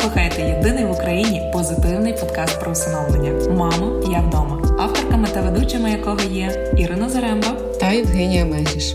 слухаєте єдиний в Україні позитивний подкаст про усиновлення Мамо, я вдома, авторками та ведучими якого є Ірина Заремба та Євгенія Мегіш.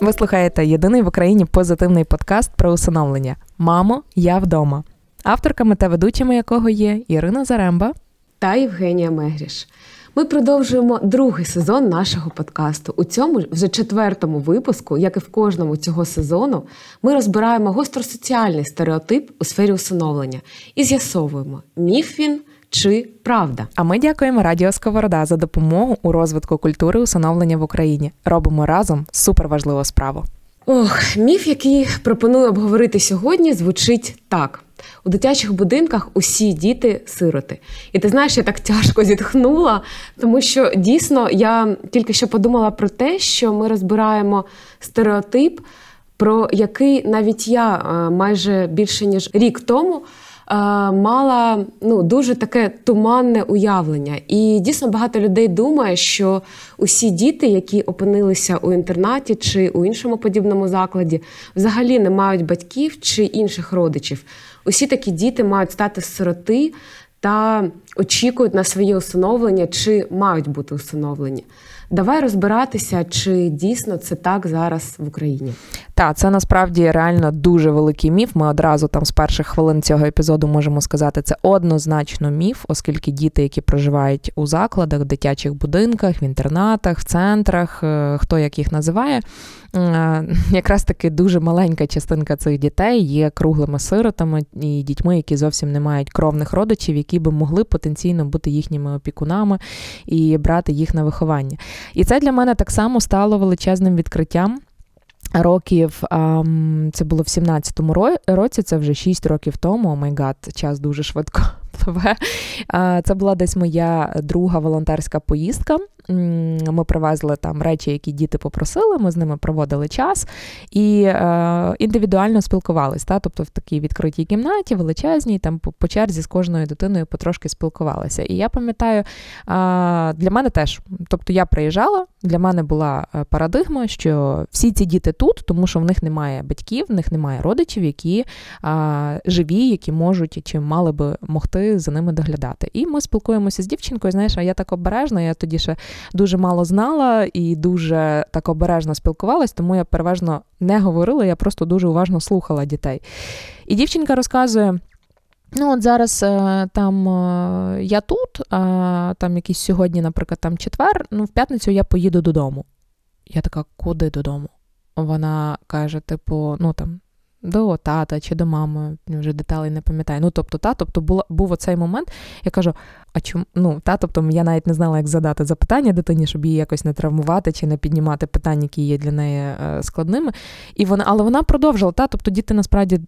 Ви слухаєте єдиний в Україні позитивний подкаст про усиновлення Мамо, я вдома, авторками та ведучими якого є Ірина Заремба та Євгенія Мегріш. Ми продовжуємо другий сезон нашого подкасту. У цьому вже четвертому випуску, як і в кожному цього сезону, ми розбираємо гостросоціальний стереотип у сфері усиновлення і з'ясовуємо, міф він чи правда. А ми дякуємо Радіо Сковорода за допомогу у розвитку культури усиновлення в Україні. Робимо разом суперважливу справу. Ох, міф, який пропоную обговорити сьогодні, звучить так: у дитячих будинках усі діти сироти. І ти знаєш, я так тяжко зітхнула, тому що дійсно я тільки що подумала про те, що ми розбираємо стереотип, про який навіть я е, майже більше ніж рік тому. Е, мала ну дуже таке туманне уявлення. І дійсно багато людей думає, що усі діти, які опинилися у інтернаті чи у іншому подібному закладі, взагалі не мають батьків чи інших родичів. Усі такі діти мають стати сироти та очікують на своє усиновлення чи мають бути усиновлені. Давай розбиратися, чи дійсно це так зараз в Україні. Так, це насправді реально дуже великий міф. Ми одразу там з перших хвилин цього епізоду можемо сказати, це однозначно міф, оскільки діти, які проживають у закладах, в дитячих будинках, в інтернатах, в центрах, е, хто як їх називає, е, якраз таки дуже маленька частинка цих дітей є круглими сиротами і дітьми, які зовсім не мають кровних родичів, які би могли потенційно бути їхніми опікунами і брати їх на виховання. І це для мене так само стало величезним відкриттям. Років це було в 17-му році, це вже 6 років тому. Oh my God, час дуже швидко пливе. Це була десь моя друга волонтерська поїздка. Ми привезли там речі, які діти попросили. Ми з ними проводили час і е, індивідуально спілкувалися. Та? Тобто в такій відкритій кімнаті, величезній, там по, по черзі з кожною дитиною потрошки спілкувалися. І я пам'ятаю, е, для мене теж, тобто я приїжджала, для мене була е, парадигма, що всі ці діти тут, тому що в них немає батьків, в них немає родичів, які е, живі, які можуть чи мали би могти за ними доглядати. І ми спілкуємося з дівчинкою. Знаєш, а я так обережна, я тоді ще дуже мало знала і дуже так обережно спілкувалась, тому я переважно не говорила, я просто дуже уважно слухала дітей. І дівчинка розказує. Ну, от зараз е, там е, я тут, а там якийсь сьогодні, наприклад, там четвер, ну, в п'ятницю я поїду додому. Я така, куди додому? Вона каже: типу, ну там до тата чи до мами, вже деталей не пам'ятаю. Ну, тобто, та, тобто була, був оцей момент, я кажу, а чому ну, та, тобто я навіть не знала, як задати запитання дитині, щоб її якось не травмувати чи не піднімати питання, які є для неї е, складними. І вона, Але вона продовжила, та, тобто діти насправді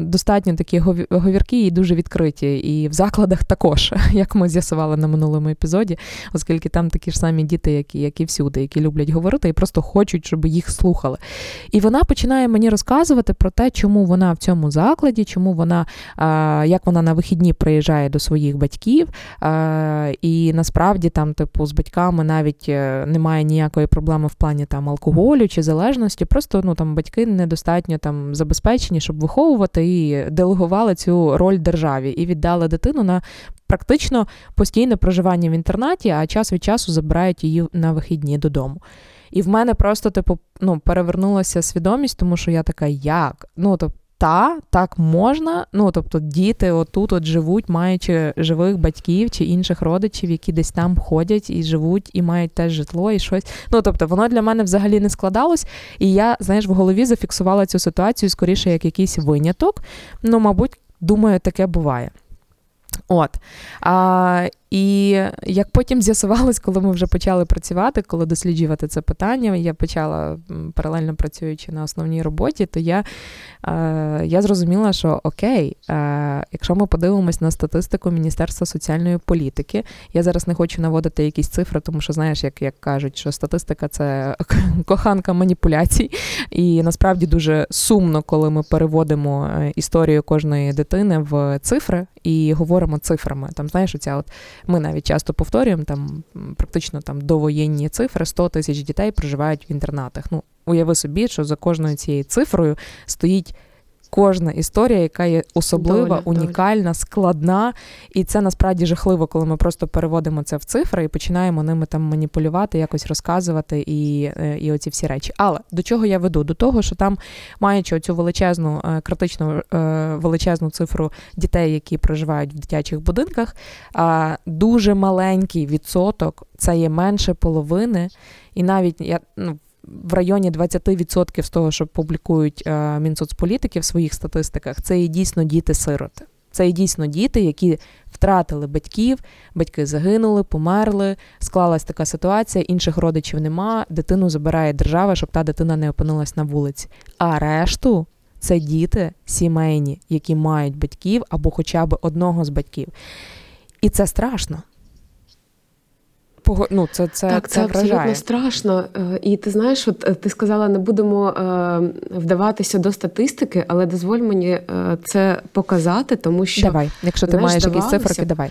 достатньо такі говірки і дуже відкриті. І в закладах також, як ми з'ясували на минулому епізоді, оскільки там такі ж самі діти, які, які всюди, які люблять говорити і просто хочуть, щоб їх слухали. І вона починає мені розказувати про те, чому вона в цьому закладі, чому вона, як вона на вихідні приїжджає до своїх батьків. І насправді там, типу, з батьками навіть е, немає ніякої проблеми в плані там алкоголю чи залежності. Просто ну там батьки недостатньо там забезпечені, щоб виховувати і делегували цю роль державі і віддали дитину на. Практично постійне проживання в інтернаті, а час від часу забирають її на вихідні додому. І в мене просто, типу, ну, перевернулася свідомість, тому що я така, як? Ну, тобто, та, так можна. Ну, тобто, діти отут от живуть, маючи живих батьків чи інших родичів, які десь там ходять і живуть, і мають теж житло, і щось. Ну, тобто, воно для мене взагалі не складалось. І я, знаєш, в голові зафіксувала цю ситуацію скоріше як якийсь виняток. Ну, мабуть, думаю, таке буває. От. А, І як потім з'ясувалось, коли ми вже почали працювати, коли досліджувати це питання, я почала паралельно працюючи на основній роботі, то я е, я зрозуміла, що окей, е, якщо ми подивимось на статистику Міністерства соціальної політики, я зараз не хочу наводити якісь цифри, тому що знаєш, як як кажуть, що статистика це коханка маніпуляцій, і насправді дуже сумно, коли ми переводимо е, історію кожної дитини в цифри і говоримо цифрами. Там знаєш, оця от ми навіть часто повторюємо там практично там довоєнні цифри 100 тисяч дітей проживають в інтернатах. Ну уяви собі, що за кожною цією цифрою стоїть кожна історія, яка є особлива, доля, унікальна, доля. складна. І це насправді жахливо, коли ми просто переводимо це в цифри і починаємо ними там маніпулювати, якось розказувати і е, і оці всі речі. Але до чого я веду? До того, що там, маючи оцю величезну, е, критичну е, величезну цифру дітей, які проживають в дитячих будинках, дуже маленький відсоток, це є менше половини. І навіть я ну, в районі 20% з того, що публікують е, Мінсоцполітики в своїх статистиках, це і дійсно діти-сироти. Це і дійсно діти, які втратили батьків, батьки загинули, померли. Склалась така ситуація, інших родичів нема. Дитину забирає держава, щоб та дитина не опинилась на вулиці. А решту це діти сімейні, які мають батьків або хоча б одного з батьків. І це страшно ну, це це, так, це, це абсолютно страшно. Е, і ти знаєш, от е, ти сказала, не будемо е, вдаватися до статистики, але дозволь мені це показати, тому що давай, якщо ти знаєш, маєш якісь циферки, давай.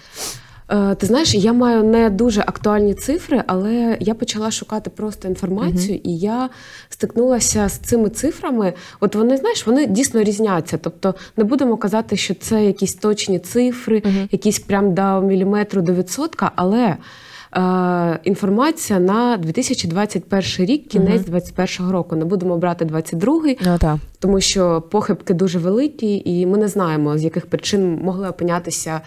Ти знаєш, я маю не дуже актуальні цифри, але я почала шукати просто інформацію, uh-huh. і я стикнулася з цими цифрами. От вони, знаєш, вони дійсно різняться. Тобто не будемо казати, що це якісь точні цифри, uh-huh. якісь прям до міліметру до відсотка, але інформація на 2021 рік, кінець 2021 року. Не будемо брати 22-й, ну, тому що похибки дуже великі, і ми не знаємо, з яких причин могли опинятися.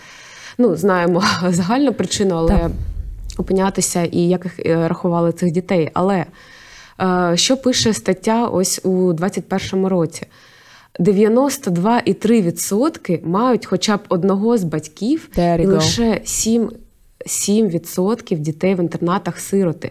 Ну, знаємо загальну причину, але так. опинятися і як е, рахували цих дітей. Але е, що пише стаття ось у 2021 році? 92,3% мають хоча б одного з батьків, і лише 7 7% дітей в інтернатах сироти.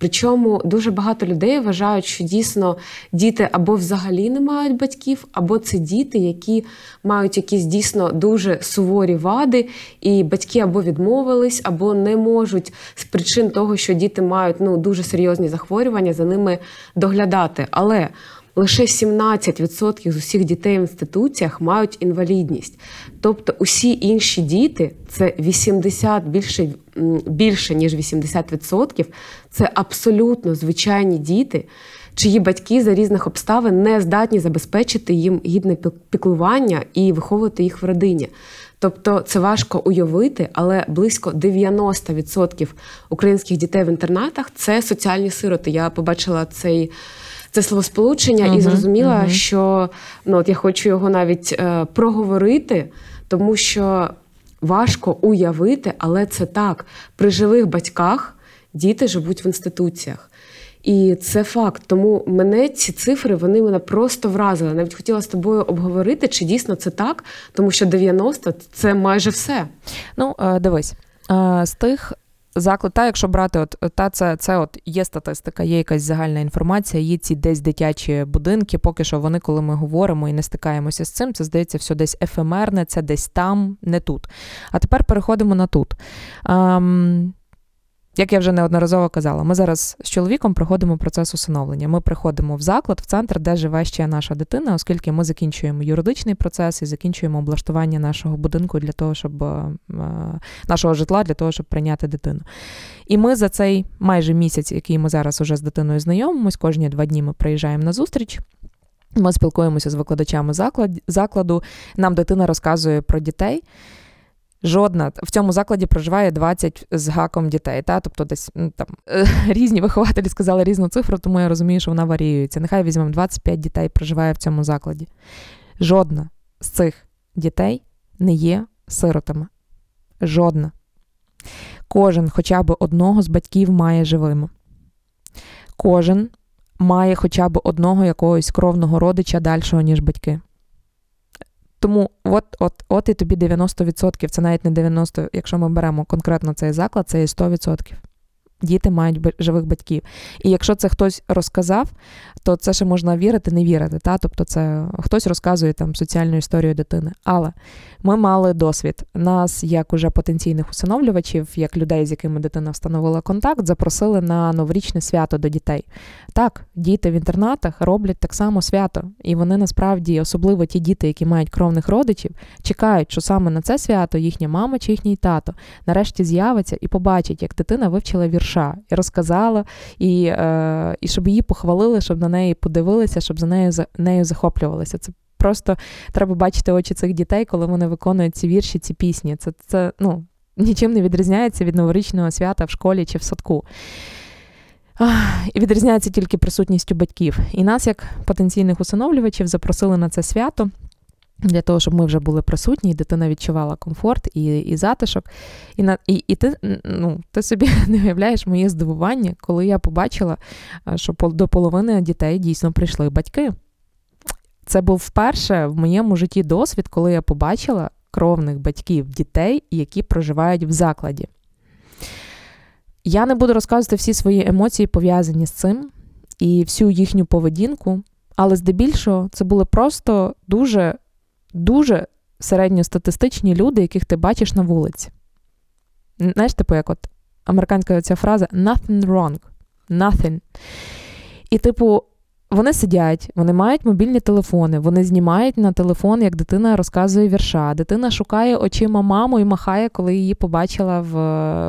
Причому дуже багато людей вважають, що дійсно діти або взагалі не мають батьків, або це діти, які мають якісь дійсно дуже суворі вади, і батьки або відмовились, або не можуть з причин того, що діти мають ну дуже серйозні захворювання, за ними доглядати. Але лише 17% з усіх дітей в інституціях мають інвалідність. Тобто усі інші діти це 80 більше більше ніж 80%, це абсолютно звичайні діти, чиї батьки за різних обставин не здатні забезпечити їм гідне піклування і виховувати їх в родині. Тобто це важко уявити, але близько 90% українських дітей в інтернатах це соціальні сироти. Я побачила цей це словосполучення uh-huh, і зрозуміла, uh-huh. що ну от я хочу його навіть е, проговорити, тому що важко уявити, але це так. При живих батьках діти живуть в інституціях. І це факт. Тому мене ці цифри вони мене просто вразили. Навіть хотіла з тобою обговорити, чи дійсно це так, тому що 90 – це майже все. Ну, е, дивись. Е, з тих заклад, та якщо брати, от та це це от є статистика, є якась загальна інформація, є ці десь дитячі будинки. Поки що вони, коли ми говоримо і не стикаємося з цим, це здається, все десь ефемерне, це десь там, не тут. А тепер переходимо на тут. Um, як я вже неодноразово казала, ми зараз з чоловіком проходимо процес усиновлення. Ми приходимо в заклад, в центр, де живе ще наша дитина, оскільки ми закінчуємо юридичний процес і закінчуємо облаштування нашого будинку для того, щоб е, нашого житла для того, щоб прийняти дитину. І ми за цей майже місяць, який ми зараз уже з дитиною знайомимось, кожні два дні ми приїжджаємо на зустріч. Ми спілкуємося з викладачами закладу. Нам дитина розказує про дітей. Жодна в цьому закладі проживає 20 з гаком дітей. Та? Тобто десь ну, там різні вихователі сказали різну цифру, тому я розумію, що вона варіюється. Нехай візьмемо 25 дітей проживає в цьому закладі. Жодна з цих дітей не є сиротами. Жодна. Кожен хоча б одного з батьків має живими. Кожен має хоча б одного якогось кровного родича дальшого, ніж батьки Тому от, от, от і тобі 90%, це навіть не 90%, якщо ми беремо конкретно цей заклад, це і 100%. Діти мають живих батьків. І якщо це хтось розказав, то це ще можна вірити, не вірити. Та? Тобто, це хтось розказує там соціальну історію дитини. Але ми мали досвід. Нас, як уже потенційних усиновлювачів, як людей, з якими дитина встановила контакт, запросили на новорічне свято до дітей. Так, діти в інтернатах роблять так само свято, і вони насправді, особливо ті діти, які мають кровних родичів, чекають, що саме на це свято їхня мама чи їхній тато нарешті з'явиться і побачить, як дитина вивчила вірша і розказала, і, е, і щоб її похвалили, щоб на неї подивилися, щоб за нею за нею захоплювалися. Це просто треба бачити очі цих дітей, коли вони виконують ці вірші, ці пісні. Це це ну, нічим не відрізняється від новорічного свята в школі чи в садку. І відрізняється тільки присутністю батьків. І нас, як потенційних усиновлювачів, запросили на це свято. Для того, щоб ми вже були присутні, і дитина відчувала комфорт і і затишок. І на, і, і ти ну, ти собі не уявляєш моє здивування, коли я побачила, що до половини дітей дійсно прийшли батьки. Це був вперше в моєму житті досвід, коли я побачила кровних батьків дітей, які проживають в закладі. Я не буду розказувати всі свої емоції, пов'язані з цим, і всю їхню поведінку, але здебільшого це були просто дуже дуже середньостатистичні люди, яких ти бачиш на вулиці. Знаєш, типу, як от американська ця фраза nothing wrong. Nothing. І, типу, вони сидять, вони мають мобільні телефони, вони знімають на телефон, як дитина розказує вірша. Дитина шукає очима маму і махає, коли її побачила в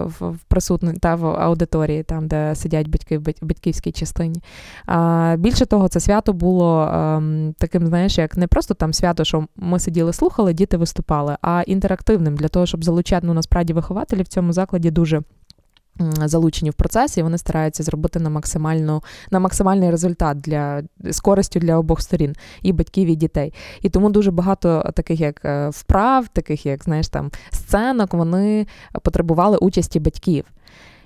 в, присутні та в аудиторії, там де сидять батьки в батьківській частині. А, Більше того, це свято було а, ем, таким, знаєш, як не просто там свято, що ми сиділи, слухали, діти виступали, а інтерактивним для того, щоб залучати ну, насправді вихователі в цьому закладі дуже залучені в процес, і вони стараються зробити на максимальну на максимальний результат для з користю для обох сторін, і батьків, і дітей. І тому дуже багато таких як е, вправ, таких як знаєш там сценок, вони потребували участі батьків.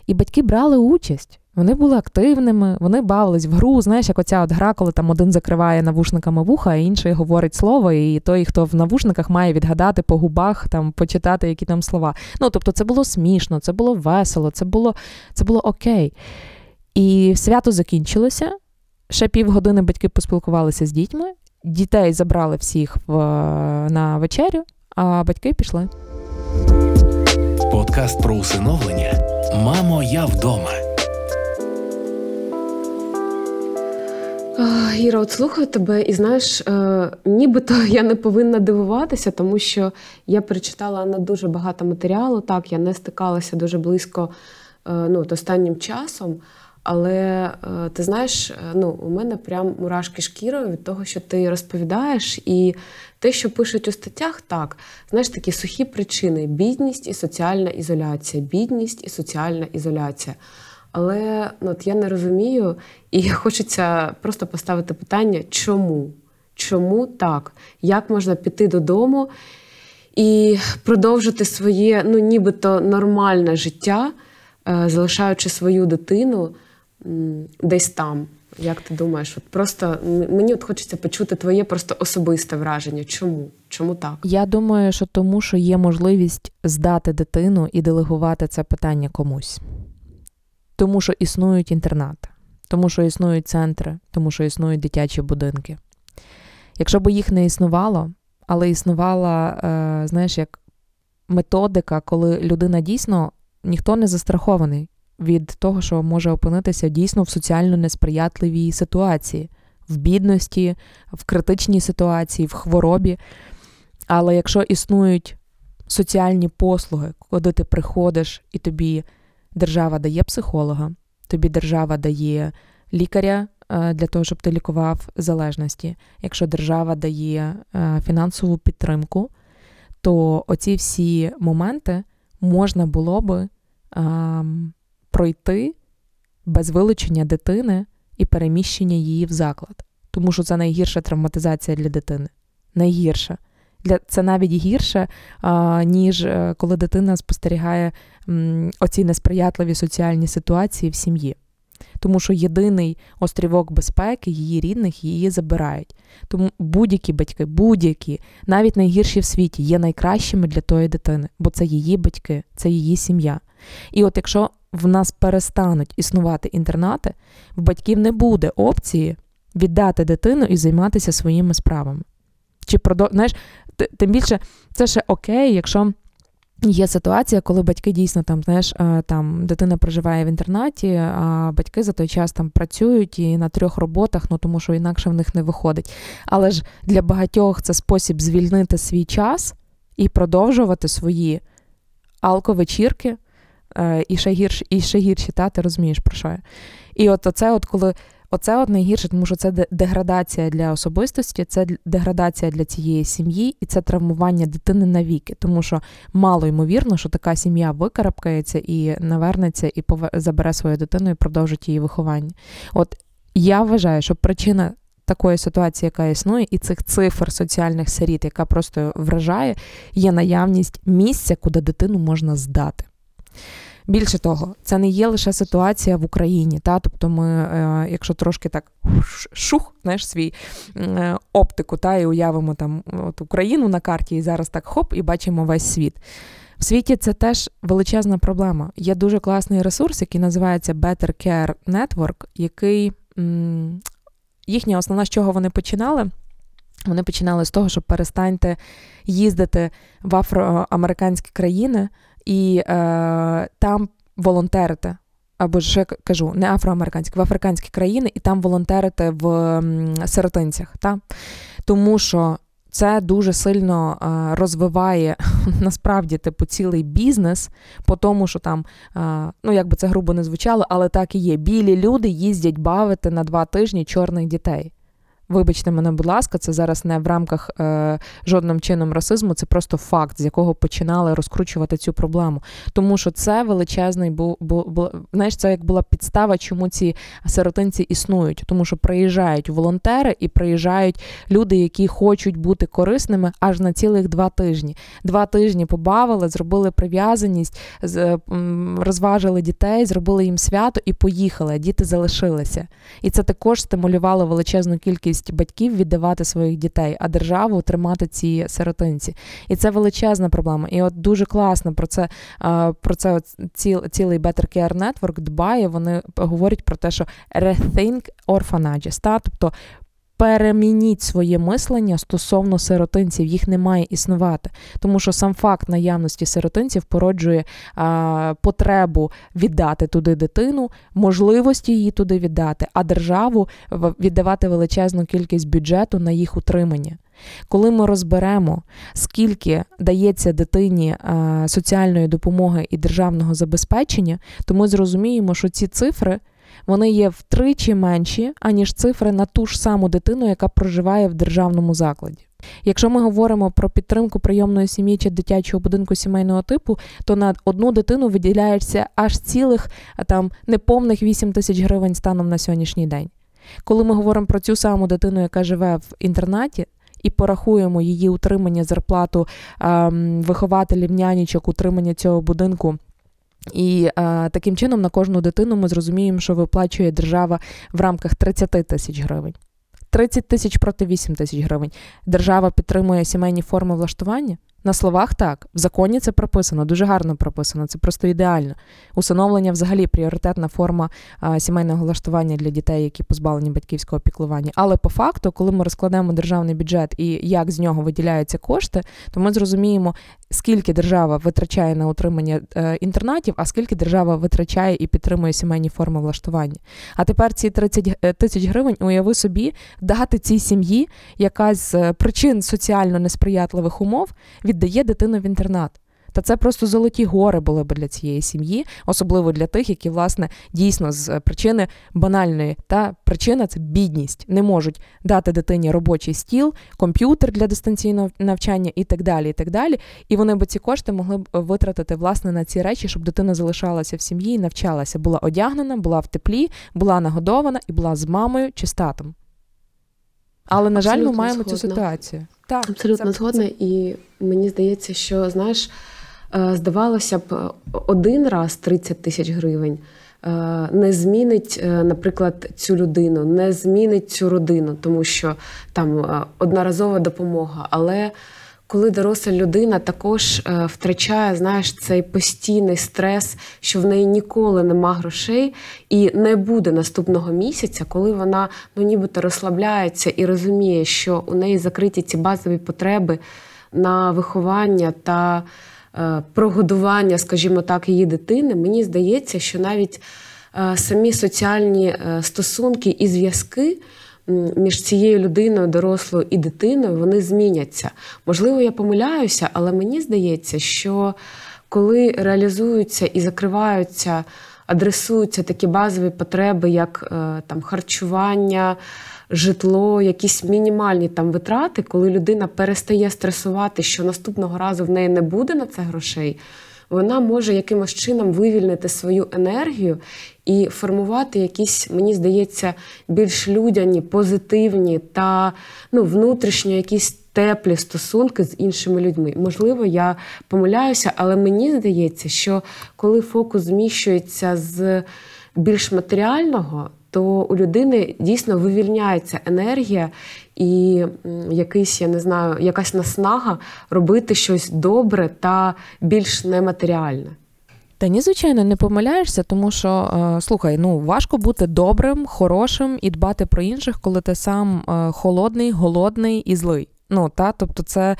І батьки брали участь. Вони були активними, вони бавились в гру. Знаєш, як оця от гра, коли там один закриває навушниками вуха, а інший говорить слово, і той, хто в навушниках, має відгадати по губах, там почитати які там слова. Ну тобто, це було смішно, це було весело, це було, це було окей. І свято закінчилося. Ще півгодини батьки поспілкувалися з дітьми, дітей забрали всіх в, на вечерю, а батьки пішли. Подкаст про усиновлення. Мамо, я вдома. Іра, от слухаю тебе, і знаєш, е, нібито я не повинна дивуватися, тому що я перечитала на дуже багато матеріалу. Так, я не стикалася дуже близько е, ну, от останнім часом. Але е, ти знаєш, ну, у мене прям мурашки шкірою від того, що ти розповідаєш, і те, що пишуть у статтях, так, знаєш, такі сухі причини: бідність і соціальна ізоляція, бідність і соціальна ізоляція. Але ну, от я не розумію, і хочеться просто поставити питання, чому? Чому так? Як можна піти додому і продовжити своє ну, нібито нормальне життя, е, залишаючи свою дитину десь там? Як ти думаєш? От Просто мені от хочеться почути твоє просто особисте враження. Чому? Чому так? Я думаю, що тому, що є можливість здати дитину і делегувати це питання комусь тому що існують інтернати, тому що існують центри, тому що існують дитячі будинки. Якщо б їх не існувало, але існувала, е, знаєш, як методика, коли людина дійсно ніхто не застрахований від того, що може опинитися дійсно в соціально несприятливій ситуації, в бідності, в критичній ситуації, в хворобі. Але якщо існують соціальні послуги, куди ти приходиш і тобі держава дає психолога, тобі держава дає лікаря е, для того, щоб ти лікував залежності. Якщо держава дає е, фінансову підтримку, то оці всі моменти можна було би ем, пройти без вилучення дитини і переміщення її в заклад. Тому що це найгірша травматизація для дитини. Найгірша. Для це навіть гірше, ніж е, коли дитина спостерігає оці несприятливі соціальні ситуації в сім'ї. тому що єдиний острівок безпеки її рідних її забирають. Тому будь-які батьки, будь-які, навіть найгірші в світі, є найкращими для тої дитини, бо це її батьки, це її сім'я. І от якщо в нас перестануть існувати інтернати, в батьків не буде опції віддати дитину і займатися своїми справами. Чи продов... знаєш, тим більше це ще окей, якщо є ситуація, коли батьки дійсно там, знаєш, е, там дитина проживає в інтернаті, а батьки за той час там працюють і на трьох роботах, ну тому що інакше в них не виходить. Але ж для багатьох це спосіб звільнити свій час і продовжувати свої алковечірки, е, і ще гірші, і ще гірші, та ти розумієш про що я. І от оце, от коли Оце от найгірше, тому що це деградація для особистості, це деградація для цієї сім'ї, і це травмування дитини навіки. Тому що мало ймовірно, що така сім'я викарабкається і навернеться, і забере свою дитину і продовжить її виховання. От я вважаю, що причина такої ситуації, яка існує, і цих цифр соціальних сиріт, яка просто вражає, є наявність місця, куди дитину можна здати. Більше того, це не є лише ситуація в Україні. Та? Тобто, ми, е, якщо трошки так шух, знаєш, свій е, оптику, та, і уявимо там от Україну на карті, і зараз так хоп, і бачимо весь світ. В світі це теж величезна проблема. Є дуже класний ресурс, який називається Better Care Network, який їхня основна, з чого вони починали. Вони починали з того, що перестаньте їздити в афроамериканські країни і е, там волонтерити. Або ж кажу, не афроамериканські, в африканські країни, і там волонтерити в сиротинцях. Та? Тому що це дуже сильно е, розвиває насправді типу цілий бізнес, по тому, що там, е, ну як би це грубо не звучало, але так і є. Білі люди їздять бавити на два тижні чорних дітей. Вибачте мене, будь ласка, це зараз не в рамках е, жодним чином расизму, це просто факт, з якого починали розкручувати цю проблему. Тому що це величезний був, бу, бу, знаєш, це як була підстава, чому ці сиротинці існують. Тому що приїжджають волонтери і приїжджають люди, які хочуть бути корисними аж на цілих два тижні. Два тижні побавили, зробили прив'язаність, м, розважили дітей, зробили їм свято і поїхали. Діти залишилися. І це також стимулювало величезну кількість батьків віддавати своїх дітей, а державу тримати ці сиротинці. І це величезна проблема. І от дуже класно про це про це ціл, цілий Better Care Network дбає. Вони говорять про те, що rethink orphanages, та тобто. Перемініть своє мислення стосовно сиротинців, їх не має існувати, тому що сам факт наявності сиротинців породжує а, потребу віддати туди дитину, можливості її туди віддати, а державу віддавати величезну кількість бюджету на їх утримання. Коли ми розберемо, скільки дається дитині соціальної допомоги і державного забезпечення, то ми зрозуміємо, що ці цифри вони є втричі менші, аніж цифри на ту ж саму дитину, яка проживає в державному закладі. Якщо ми говоримо про підтримку прийомної сім'ї чи дитячого будинку сімейного типу, то на одну дитину виділяється аж цілих там неповних 8 тисяч гривень станом на сьогоднішній день. Коли ми говоримо про цю саму дитину, яка живе в інтернаті, і порахуємо її утримання, зарплату ем, вихователів, нянічок, утримання цього будинку. І е, таким чином на кожну дитину ми зрозуміємо, що виплачує держава в рамках 30 тисяч гривень. 30 тисяч проти 8 тисяч гривень. Держава підтримує сімейні форми влаштування? На словах так, в законі це прописано, дуже гарно прописано, це просто ідеально. Усиновлення взагалі пріоритетна форма а, сімейного влаштування для дітей, які позбавлені батьківського піклування. Але по факту, коли ми розкладемо державний бюджет і як з нього виділяються кошти, то ми зрозуміємо, скільки держава витрачає на утримання е, інтернатів, а скільки держава витрачає і підтримує сімейні форми влаштування. А тепер ці 30 тисяч гривень уяви собі дати цій сім'ї, яка з е, причин соціально несприятливих умов віддає дитину в інтернат. Та це просто золоті гори були б для цієї сім'ї, особливо для тих, які, власне, дійсно з е, причини банальної. Та причина це бідність. Не можуть дати дитині робочий стіл, комп'ютер для дистанційного навчання і так далі. І так далі. І вони б ці кошти могли б витратити власне на ці речі, щоб дитина залишалася в сім'ї і навчалася, була одягнена, була в теплі, була нагодована і була з мамою чи з татом. Але, на жаль, ми маємо цю ситуацію. Так, Абсолютно це- згодна, і мені здається, що знаєш, е, здавалося б, один раз 30 тисяч гривень не змінить, е, наприклад, цю людину, не змінить цю родину, тому що там е, одноразова допомога. Але коли доросла людина також е, втрачає знаєш, цей постійний стрес, що в неї ніколи нема грошей, і не буде наступного місяця, коли вона ну нібито розслабляється і розуміє, що у неї закриті ці базові потреби на виховання та е, прогодування, скажімо так, її дитини, мені здається, що навіть е, самі соціальні стосунки і зв'язки між цією людиною, дорослою і дитиною, вони зміняться. Можливо, я помиляюся, але мені здається, що коли реалізуються і закриваються, адресуються такі базові потреби, як е, там харчування. Житло, якісь мінімальні там витрати, коли людина перестає стресувати, що наступного разу в неї не буде на це грошей, вона може якимось чином вивільнити свою енергію і формувати якісь, мені здається, більш людяні, позитивні та ну, внутрішньо якісь теплі стосунки з іншими людьми. Можливо, я помиляюся, але мені здається, що коли фокус зміщується з більш матеріального, то у людини дійсно вивільняється енергія і якийсь, я не знаю, якась наснага робити щось добре та більш нематеріальне. Та ні, звичайно, не помиляєшся, тому що е, слухай, ну важко бути добрим, хорошим і дбати про інших, коли ти сам е, холодний, голодний і злий. Ну, та, тобто, це е,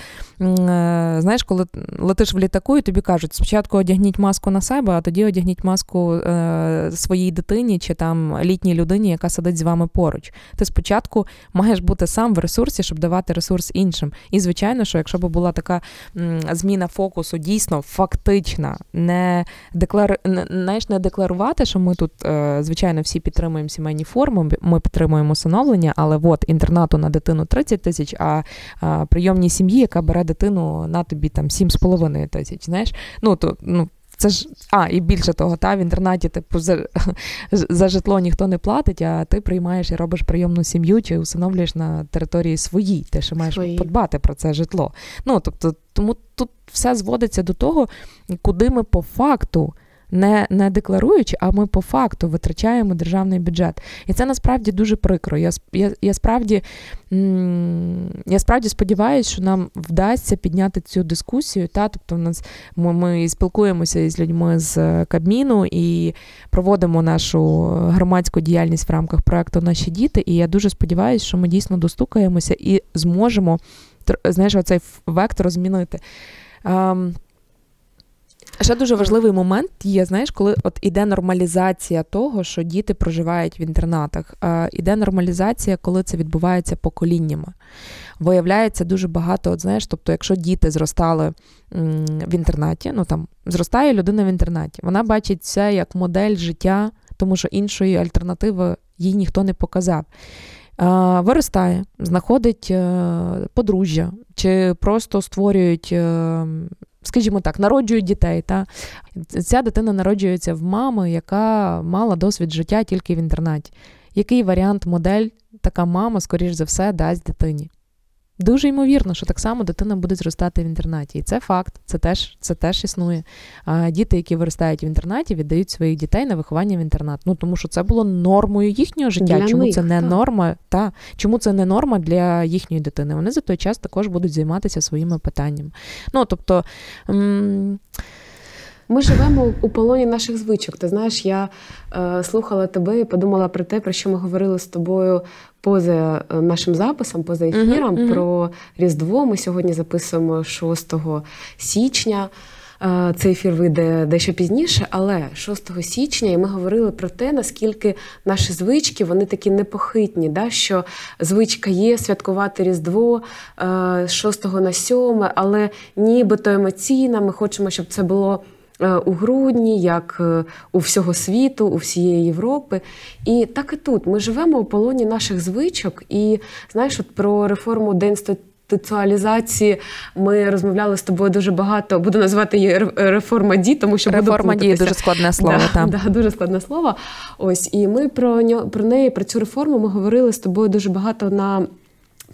знаєш, коли летиш в літаку, і тобі кажуть, спочатку одягніть маску на себе, а тоді одягніть маску е, своїй дитині чи там літній людині, яка сидить з вами поруч. Ти спочатку маєш бути сам в ресурсі, щоб давати ресурс іншим. І звичайно, що якщо б була така зміна фокусу, дійсно фактична, не деклар... знаєш, не декларувати, що ми тут, е, звичайно, всі підтримуємо сімейні форми, ми підтримуємо усиновлення, але от інтернату на дитину 30 тисяч. а прийомній сім'ї, яка бере дитину на тобі там 7,5 тисяч. Знаєш, ну то ну. Це ж, а, і більше того, та в інтернаті типу за за житло ніхто не платить, а ти приймаєш і робиш прийомну сім'ю чи усиновлюєш на території своїй. Ти ще маєш Свої. подбати про це житло. Ну тобто, тому тут все зводиться до того, куди ми по факту не не декларуючи, а ми по факту витрачаємо державний бюджет. І це насправді дуже прикро. Я я, я справді я справді сподіваюся, що нам вдасться підняти цю дискусію. Та? Тобто, в нас ми, ми спілкуємося із людьми з Кабміну і проводимо нашу громадську діяльність в рамках проекту Наші діти. І я дуже сподіваюся, що ми дійсно достукаємося і зможемо знаєш, оцей вектор змінити. Ще дуже важливий момент є, знаєш, коли от іде нормалізація того, що діти проживають в інтернатах. А Іде нормалізація, коли це відбувається поколіннями. Виявляється дуже багато, от знаєш, тобто, якщо діти зростали в інтернаті, ну там зростає людина в інтернаті, вона бачить це як модель життя, тому що іншої альтернативи їй ніхто не показав. Виростає, знаходить е, подружжя, чи просто створюють е, скажімо так, народжують дітей. Та? Ця дитина народжується в мами, яка мала досвід життя тільки в інтернаті. Який варіант, модель така мама, скоріш за все, дасть дитині? Дуже ймовірно, що так само дитина буде зростати в інтернаті. І це факт, це теж це теж існує. А Діти, які виростають в інтернаті, віддають своїх дітей на виховання в інтернат. Ну тому що це було нормою їхнього життя. Для чому них, це не так. норма? Та чому це не норма для їхньої дитини? Вони за той час також будуть займатися своїми питаннями. Ну тобто. М- ми живемо у полоні наших звичок. Ти знаєш, я е, слухала тебе і подумала про те, про що ми говорили з тобою поза е, нашим записом, поза ефіром, uh-huh, uh-huh. про Різдво. Ми сьогодні записуємо 6 січня. Е, цей ефір вийде дещо пізніше, але 6 січня і ми говорили про те, наскільки наші звички вони такі непохитні, да? що звичка є святкувати Різдво е, з 6 на 7, але нібито емоційно ми хочемо, щоб це було у грудні, як е, у всього світу, у всієї Європи. І так і тут ми живемо у полоні наших звичок. І знаєш, от про реформу деінституціалізації ми розмовляли з тобою дуже багато. Буду називати її реформа ді, тому що реформа ді дуже складне слово. Да, там. Да, дуже складне слово. Ось і ми про нього про неї, про цю реформу ми говорили з тобою дуже багато на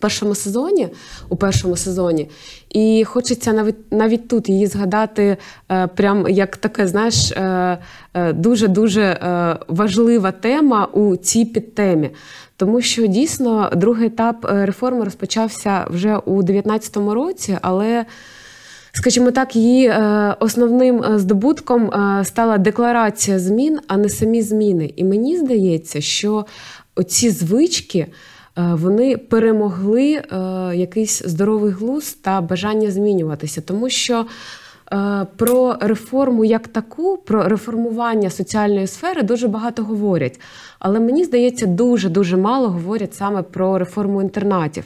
першому сезоні, у першому сезоні, і хочеться навіть навіть тут її згадати, е, прям як таке, знаєш, е, е, е, важлива тема у цій підтемі. Тому що дійсно другий етап е, реформи розпочався вже у 2019 році, але. Скажімо так, її е, основним здобутком стала декларація змін, а не самі зміни. І мені здається, що оці звички вони перемогли е, якийсь здоровий глузд та бажання змінюватися, тому що. е, Про реформу як таку, про реформування соціальної сфери дуже багато говорять. Але мені здається, дуже дуже мало говорять саме про реформу інтернатів.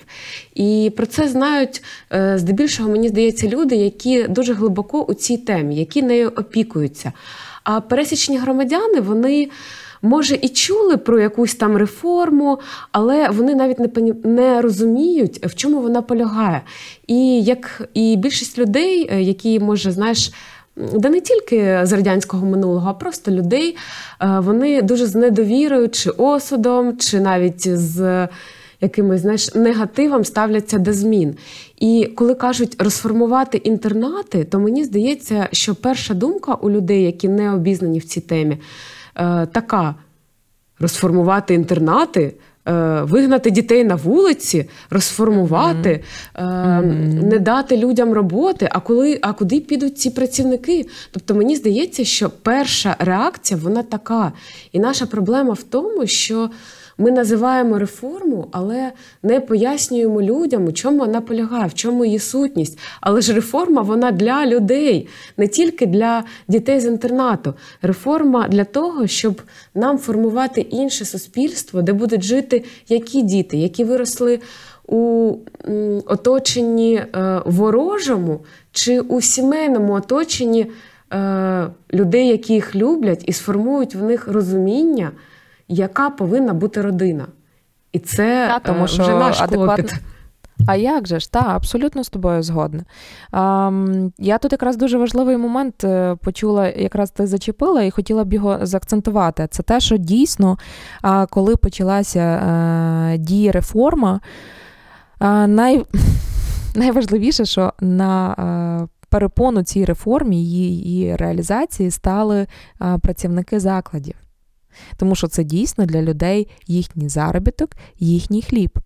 І про це знають е, здебільшого, мені здається, люди, які дуже глибоко у цій темі, які нею опікуються. А пересічні громадяни, вони. Може, і чули про якусь там реформу, але вони навіть не не розуміють, в чому вона полягає. І як і більшість людей, е, які може, знаєш, да не тільки з радянського минулого, а просто людей, е, вони дуже з недовірою, чи осудом, чи навіть з якимось знаєш, негативом ставляться до змін. І коли кажуть розформувати інтернати, то мені здається, що перша думка у людей, які не обізнані в цій темі, така: розформувати інтернати. е, Вигнати дітей на вулиці, розформувати, е, не дати людям роботи. А коли а куди підуть ці працівники? Тобто мені здається, що перша реакція вона така. І наша проблема в тому, що ми називаємо реформу, але не пояснюємо людям, у чому вона полягає, в чому її сутність. Але ж реформа вона для людей, не тільки для дітей з інтернату. Реформа для того, щоб нам формувати інше суспільство, де будуть жити які діти, які виросли у оточенні е, ворожому чи у сімейному оточенні е, людей, які їх люблять, і сформують в них розуміння яка повинна бути родина. І це Та, тому е, що вже наш адекватно- клопіт. А як же ж? Так, абсолютно з тобою згодна. Ам, я тут якраз дуже важливий момент е, почула, якраз ти зачепила і хотіла б його заакцентувати. Це те, що дійсно, коли почалася е, діє реформа, най... найважливіше, що на перепону цій реформі, її, її реалізації стали працівники закладів. Тому що це дійсно для людей їхній заробіток, їхній хліб.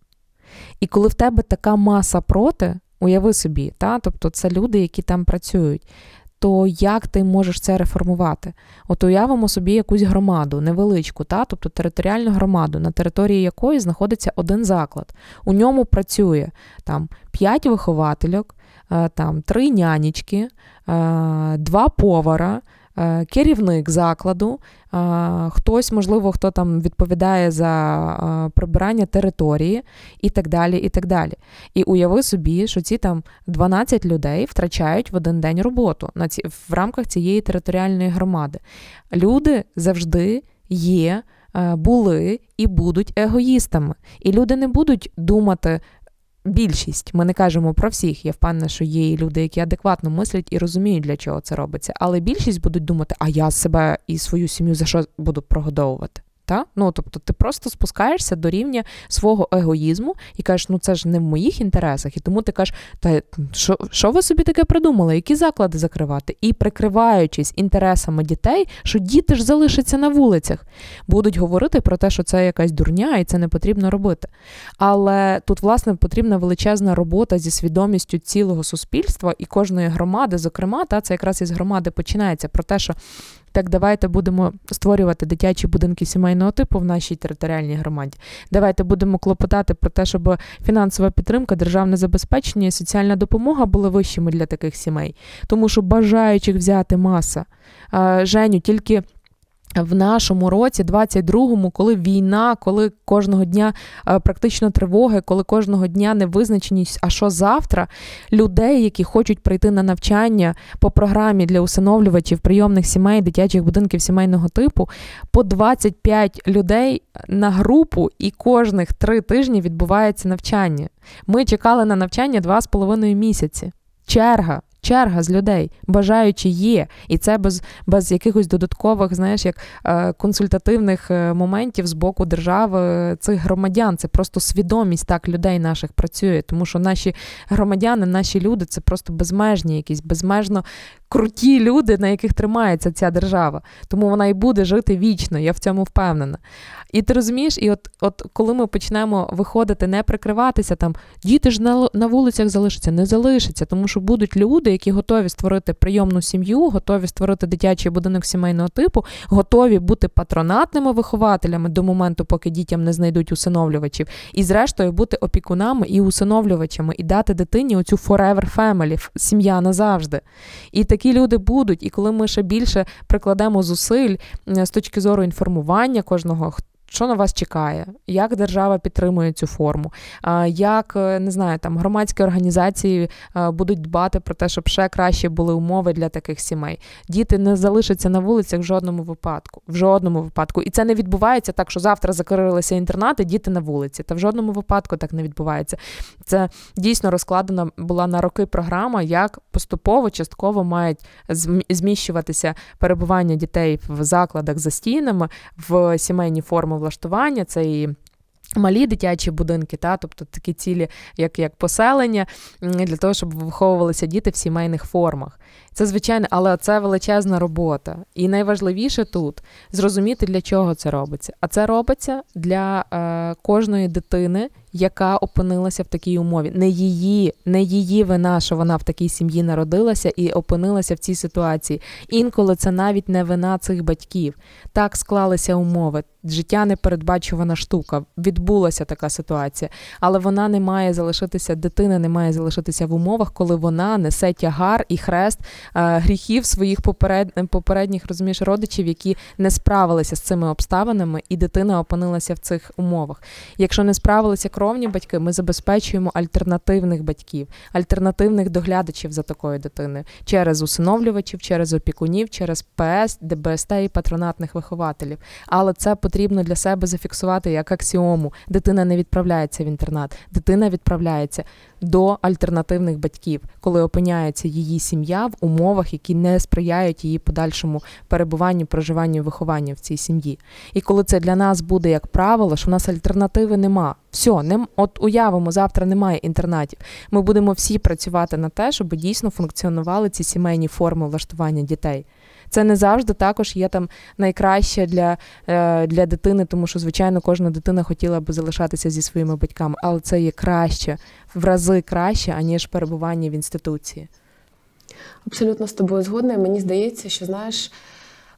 І коли в тебе така маса проти, уяви собі, та? тобто це люди, які там працюють, то як ти можеш це реформувати? От уявимо собі якусь громаду, невеличку, та? тобто територіальну громаду, на території якої знаходиться один заклад. У ньому працює там 5 виховательок, е, там 3 нянечки, е, 2 повара, е, керівник закладу, е, хтось, можливо, хто там відповідає за е, прибирання території і так далі. І так далі. І уяви собі, що ці там 12 людей втрачають в один день роботу на ці, в рамках цієї територіальної громади. Люди завжди є, е, були і будуть егоїстами. І люди не будуть думати. Більшість, ми не кажемо про всіх. Я впевнена, що є і люди, які адекватно мислять і розуміють, для чого це робиться. Але більшість будуть думати, а я себе і свою сім'ю за що буду прогодовувати. Та? Ну, тобто ти просто спускаєшся до рівня свого егоїзму і кажеш, ну це ж не в моїх інтересах. І тому ти кажеш, та що, що ви собі таке придумали, які заклади закривати? І прикриваючись інтересами дітей, що діти ж залишаться на вулицях, будуть говорити про те, що це якась дурня і це не потрібно робити. Але тут, власне, потрібна величезна робота зі свідомістю цілого суспільства і кожної громади, зокрема, та це якраз із громади починається про те, що так давайте будемо створювати дитячі будинки сімейного типу в нашій територіальній громаді. Давайте будемо клопотати про те, щоб фінансова підтримка, державне забезпечення і соціальна допомога були вищими для таких сімей, тому що бажаючих взяти маса. Женю, тільки. В нашому році, 22-му, коли війна, коли кожного дня е, практично тривоги, коли кожного дня невизначеність, а що завтра, людей, які хочуть прийти на навчання по програмі для усиновлювачів прийомних сімей, дитячих будинків сімейного типу, по 25 людей на групу, і кожних три тижні відбувається навчання. Ми чекали на навчання два з половиною місяці. Черга. Черга з людей, бажаючи є, і це без без якихось додаткових, знаєш, як е, консультативних е, моментів з боку держави цих громадян. Це просто свідомість так людей наших працює, тому що наші громадяни, наші люди це просто безмежні, якісь безмежно круті люди, на яких тримається ця держава. Тому вона і буде жити вічно, я в цьому впевнена. І ти розумієш, і от от коли ми почнемо виходити, не прикриватися там, діти ж на на вулицях залишаться, не залишаться, тому що будуть люди, які готові створити прийомну сім'ю, готові створити дитячий будинок сімейного типу, готові бути патронатними вихователями до моменту, поки дітям не знайдуть усиновлювачів, і зрештою бути опікунами і усиновлювачами, і дати дитині оцю forever family, сім'я назавжди. І такі люди будуть. І коли ми ще більше прикладемо зусиль з точки зору інформування кожного, що на вас чекає, як держава підтримує цю форму, як е, не знаю, там громадські організації е, будуть дбати про те, щоб ще краще були умови для таких сімей. Діти не залишаться на вулицях в жодному випадку. В жодному випадку. І це не відбувається так, що завтра закрилися інтернати, діти на вулиці. Та в жодному випадку так не відбувається. Це дійсно розкладена була на роки програма, як поступово, частково мають зміщуватися перебування дітей в закладах за стінами в сімейні форми влаштування, це і Малі дитячі будинки, та, тобто такі цілі, як як поселення, для того, щоб виховувалися діти в сімейних формах. Це звичайно, але це величезна робота. І найважливіше тут зрозуміти, для чого це робиться. А це робиться для е, кожної дитини, яка опинилася в такій умові. Не її, не її вина, що вона в такій сім'ї народилася і опинилася в цій ситуації. Інколи це навіть не вина цих батьків. Так склалися умови. Життя непередбачувана штука. Відбулася така ситуація, але вона не має залишитися, дитина не має залишитися в умовах, коли вона несе тягар і хрест е, гріхів своїх поперед, попередніх розумієш, родичів, які не справилися з цими обставинами, і дитина опинилася в цих умовах. Якщо не справилися кровні батьки, ми забезпечуємо альтернативних батьків, альтернативних доглядачів за такою дитиною через усиновлювачів, через опікунів, через ПС, ДБСТ і патронатних вихователів. Але це потрібно для себе зафіксувати як аксіому. Дитина не відправляється в інтернат, дитина відправляється до альтернативних батьків, коли опиняється її сім'я в умовах, які не сприяють її подальшому перебуванню, проживанню, вихованню в цій сім'ї. І коли це для нас буде як правило, що в нас альтернативи нема. Все, не от уявимо, завтра немає інтернатів. Ми будемо всі працювати на те, щоб дійсно функціонували ці сімейні форми влаштування дітей. Це не завжди також є там найкраще для е, для дитини, тому що, звичайно, кожна дитина хотіла би залишатися зі своїми батьками, але це є краще, в рази краще, аніж перебування в інституції. Абсолютно з тобою згодна. Мені здається, що знаєш.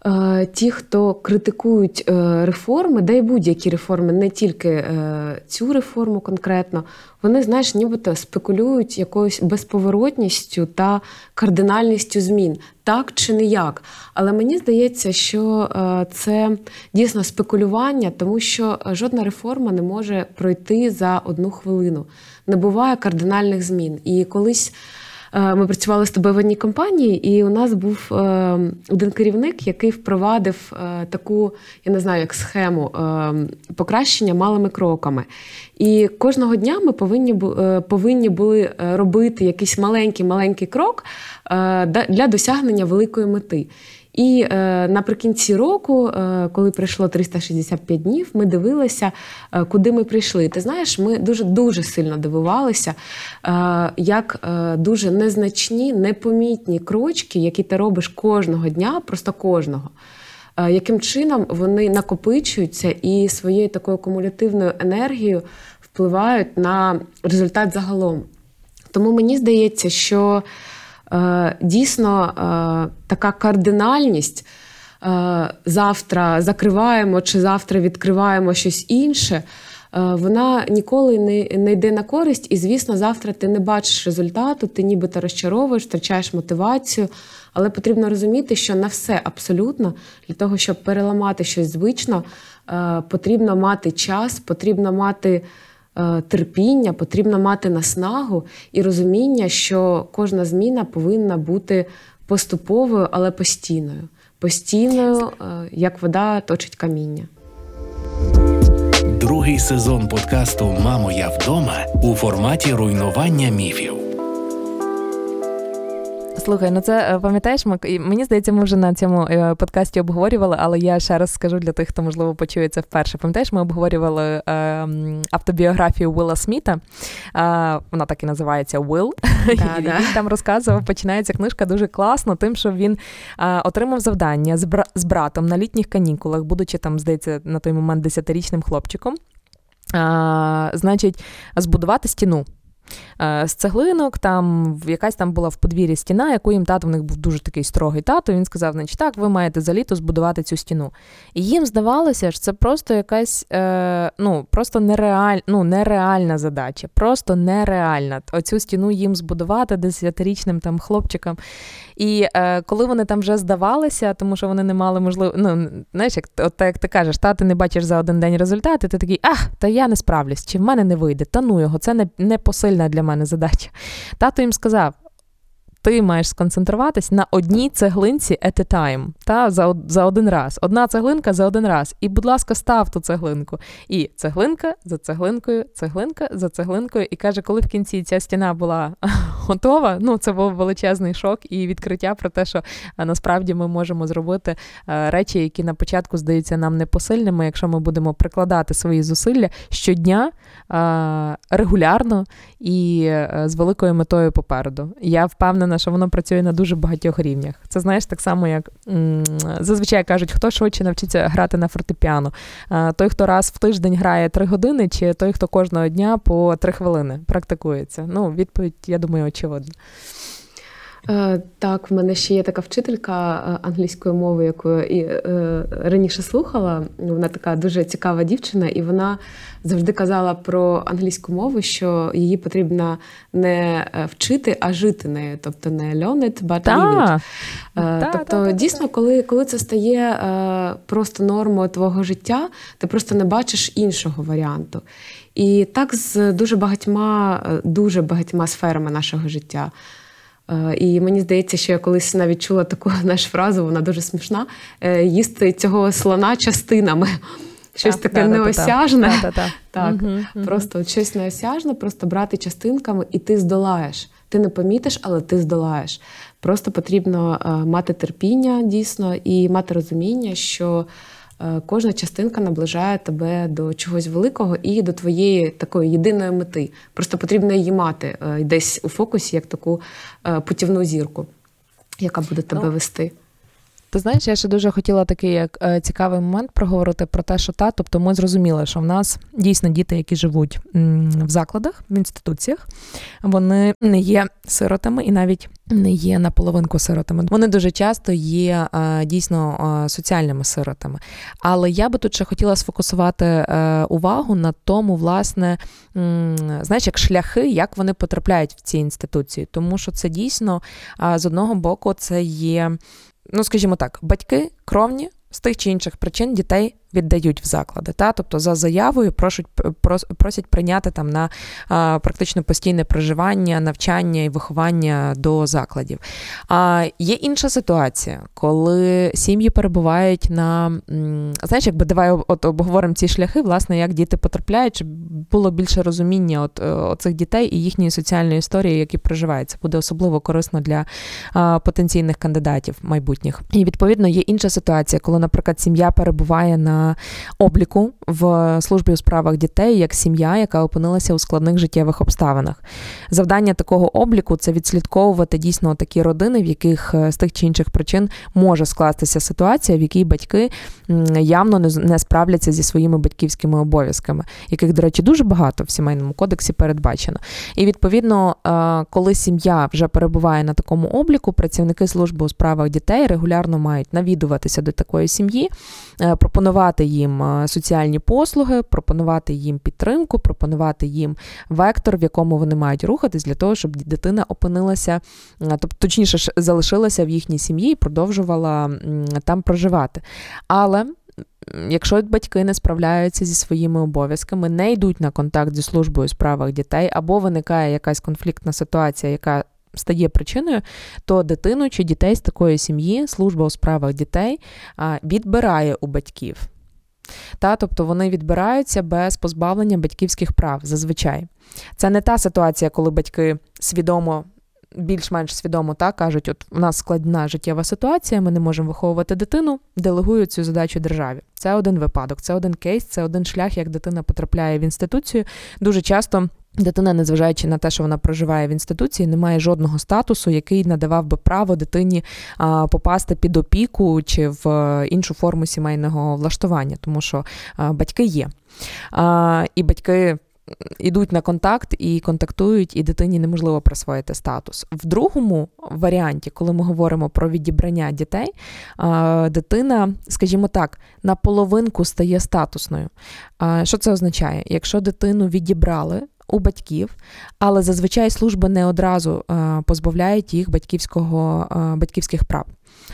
Е, ті, хто критикують е, реформи, да й будь-які реформи, не тільки е, цю реформу конкретно, вони, знаєш, нібито спекулюють якоюсь безповоротністю та кардинальністю змін, так чи не як. Але мені здається, що це дійсно спекулювання, тому що жодна реформа не може пройти за одну хвилину. Не буває кардинальних змін. І колись. Е, ми працювали з тобою в одній компанії, і у нас був е, один керівник, який впровадив е, таку, я не знаю, як схему покращення малими кроками. І кожного дня ми повинні повинні були робити якийсь маленький маленький крок для досягнення великої мети. І е, наприкінці року, е, коли пройшло 365 днів, ми дивилися, е, куди ми прийшли. Ти знаєш, ми дуже дуже сильно дивувалися, е, як е, дуже незначні, непомітні крочки, які ти робиш кожного дня, просто кожного. Е, яким чином вони накопичуються і своєю такою кумулятивною енергією впливають на результат загалом. Тому мені здається, що дійсно е, така кардинальність. Е, завтра закриваємо чи завтра відкриваємо щось інше, вона ніколи не не йде на користь, і, звісно, завтра ти не бачиш результату, ти нібито розчаровуєш, втрачаєш мотивацію. Але потрібно розуміти, що на все абсолютно для того, щоб переламати щось звично, потрібно мати час, потрібно мати. Е, терпіння, потрібно мати наснагу і розуміння, що кожна зміна повинна бути поступовою, але постійною. Постійною, е, як вода точить каміння. Другий сезон подкасту Мамо, я вдома у форматі руйнування міфів. Слухай, ну це е, пам'ятаєш, мені здається, ми вже на цьому е, подкасті обговорювали, але я ще раз скажу для тих, хто можливо почує це вперше. Пам'ятаєш, ми обговорювали е, автобіографію Уилла Сміта. Вона так і називається Уилл. Да, і да. Він там розказував, починається книжка дуже класно, тим, що він отримав завдання з, бра- з братом на літніх канікулах, будучи там, здається, на той момент десятирічним хлопчиком. Значить, збудувати стіну. Е, З цеглинок, там якась там була в подвір'ї стіна, яку їм тато в них був дуже такий строгий тато. Він сказав: значить, так, ви маєте за літо збудувати цю стіну. І їм здавалося, що це просто якась е, ну, просто нереаль, ну, нереальна задача. Просто нереальна. Оцю стіну їм збудувати десятирічним там хлопчикам. І е, коли вони там вже здавалися, тому що вони не мали можливо, ну знаєш, як от як ти кажеш, та ти не бачиш за один день результати, ти такий, ах, та я не справлюсь, чи в мене не вийде, та ну його, це не, не посильна для мене задача. Тато їм сказав. Ти маєш сконцентруватись на одній цеглинці at a time, та за, за один раз. Одна цеглинка за один раз. І, будь ласка, став ту цеглинку. І цеглинка за цеглинкою, цеглинка за цеглинкою. І каже, коли в кінці ця стіна була готова, ну це був величезний шок і відкриття про те, що насправді ми можемо зробити е, речі, які на початку здаються нам непосильними, якщо ми будемо прикладати свої зусилля щодня е, регулярно і е, з великою метою попереду. Я впевнена, що воно працює на дуже багатьох рівнях. Це знаєш так само, як зазвичай кажуть, хто швидше навчиться грати на фортепіано. Той, хто раз в тиждень грає три години, чи той, хто кожного дня по три хвилини практикується. Ну, відповідь, я думаю, очевидна. Е, Так, в мене ще є така вчителька е, англійської мови, яку і, е, раніше слухала. Вона така дуже цікава дівчина, і вона завжди казала про англійську мову, що її потрібно не вчити, а жити нею. Тобто не learn it, but live it. Тобто, дійсно, коли, коли це стає просто нормою твого життя, ти просто не бачиш іншого варіанту. І так з дуже багатьма, дуже багатьма сферами нашого життя. Е, І мені здається, що я колись навіть чула таку нашу фразу, вона дуже смішна: е, їсти цього слона частинами. Щось Так, таке да-да-да-да. неосяжне. Та-та-та. Так, Мгм, мгм. просто от щось неосяжне, просто брати частинками, і ти здолаєш. Ти не помітиш, але ти здолаєш. Просто потрібно е, мати терпіння дійсно і мати розуміння, що кожна частинка наближає тебе до чогось великого і до твоєї такої єдиної мети. Просто потрібно її мати е, десь у фокусі, як таку е, путівну зірку, яка буде тебе Ну, вести. Ти знаєш, я ще дуже хотіла такий як е, цікавий момент проговорити про те, що та, тобто ми зрозуміли, що в нас дійсно діти, які живуть в закладах, в інституціях, вони не є сиротами і навіть не є наполовинку сиротами. Вони дуже часто є е, дійсно е, соціальними сиротами. Але я би тут ще хотіла сфокусувати увагу на тому, власне, знаєш, як шляхи, як вони потрапляють в ці інституції, тому що це дійсно з одного боку це є ну скажімо так, батьки кровні з тих чи інших причин дітей віддають в заклади. Та? Тобто за заявою прошуть, прос- просять прийняти там на а, практично постійне проживання, навчання і виховання до закладів. А є інша ситуація, коли сім'ї перебувають на знаєш, якби давай от обговоримо ці шляхи, власне, як діти потрапляють, щоб було більше розуміння от, е, оцих дітей і їхньої соціальної історії, які проживають. Це буде особливо корисно для а, потенційних кандидатів майбутніх. І відповідно є інша ситуація, коли, наприклад, сім'я перебуває на обліку в службі у справах дітей як сім'я, яка опинилася у складних життєвих обставинах. Завдання такого обліку це відслідковувати дійсно такі родини, в яких е, з тих чи інших причин може скластися ситуація, в якій батьки явно не справляться зі своїми батьківськими обов'язками, яких, до речі, дуже багато в сімейному кодексі передбачено. І відповідно, е, коли сім'я вже перебуває на такому обліку, працівники служби у справах дітей регулярно мають навідуватися до такої сім'ї, е, пропонувати їм е, соціальні послуги, пропонувати їм підтримку, пропонувати їм вектор, в якому вони мають рухатись для того, щоб дитина опинилася, тобто точніше залишилася в їхній сім'ї і продовжувала там проживати. Але Якщо батьки не справляються зі своїми обов'язками, не йдуть на контакт зі службою у справах дітей, або виникає якась конфліктна ситуація, яка стає причиною, то дитину чи дітей з такої сім'ї служба у справах дітей відбирає у батьків. Та, тобто вони відбираються без позбавлення батьківських прав зазвичай. Це не та ситуація, коли батьки свідомо більш-менш свідомо так кажуть: от у нас складна життєва ситуація, ми не можемо виховувати дитину, делегують цю задачу державі. Це один випадок, це один кейс, це один шлях, як дитина потрапляє в інституцію. Дуже часто. Дитина, незважаючи на те, що вона проживає в інституції, не має жодного статусу, який надавав би право дитині попасти під опіку чи в е, іншу форму сімейного влаштування, тому що батьки є. І батьки йдуть на контакт і контактують, і дитині неможливо присвоїти статус. В другому варіанті, коли ми говоримо про відібрання дітей, дитина, скажімо так, на половинку стає статусною. Що це означає? Якщо дитину відібрали, у батьків, але зазвичай служба не одразу позбавляють їх батьківського батьківських прав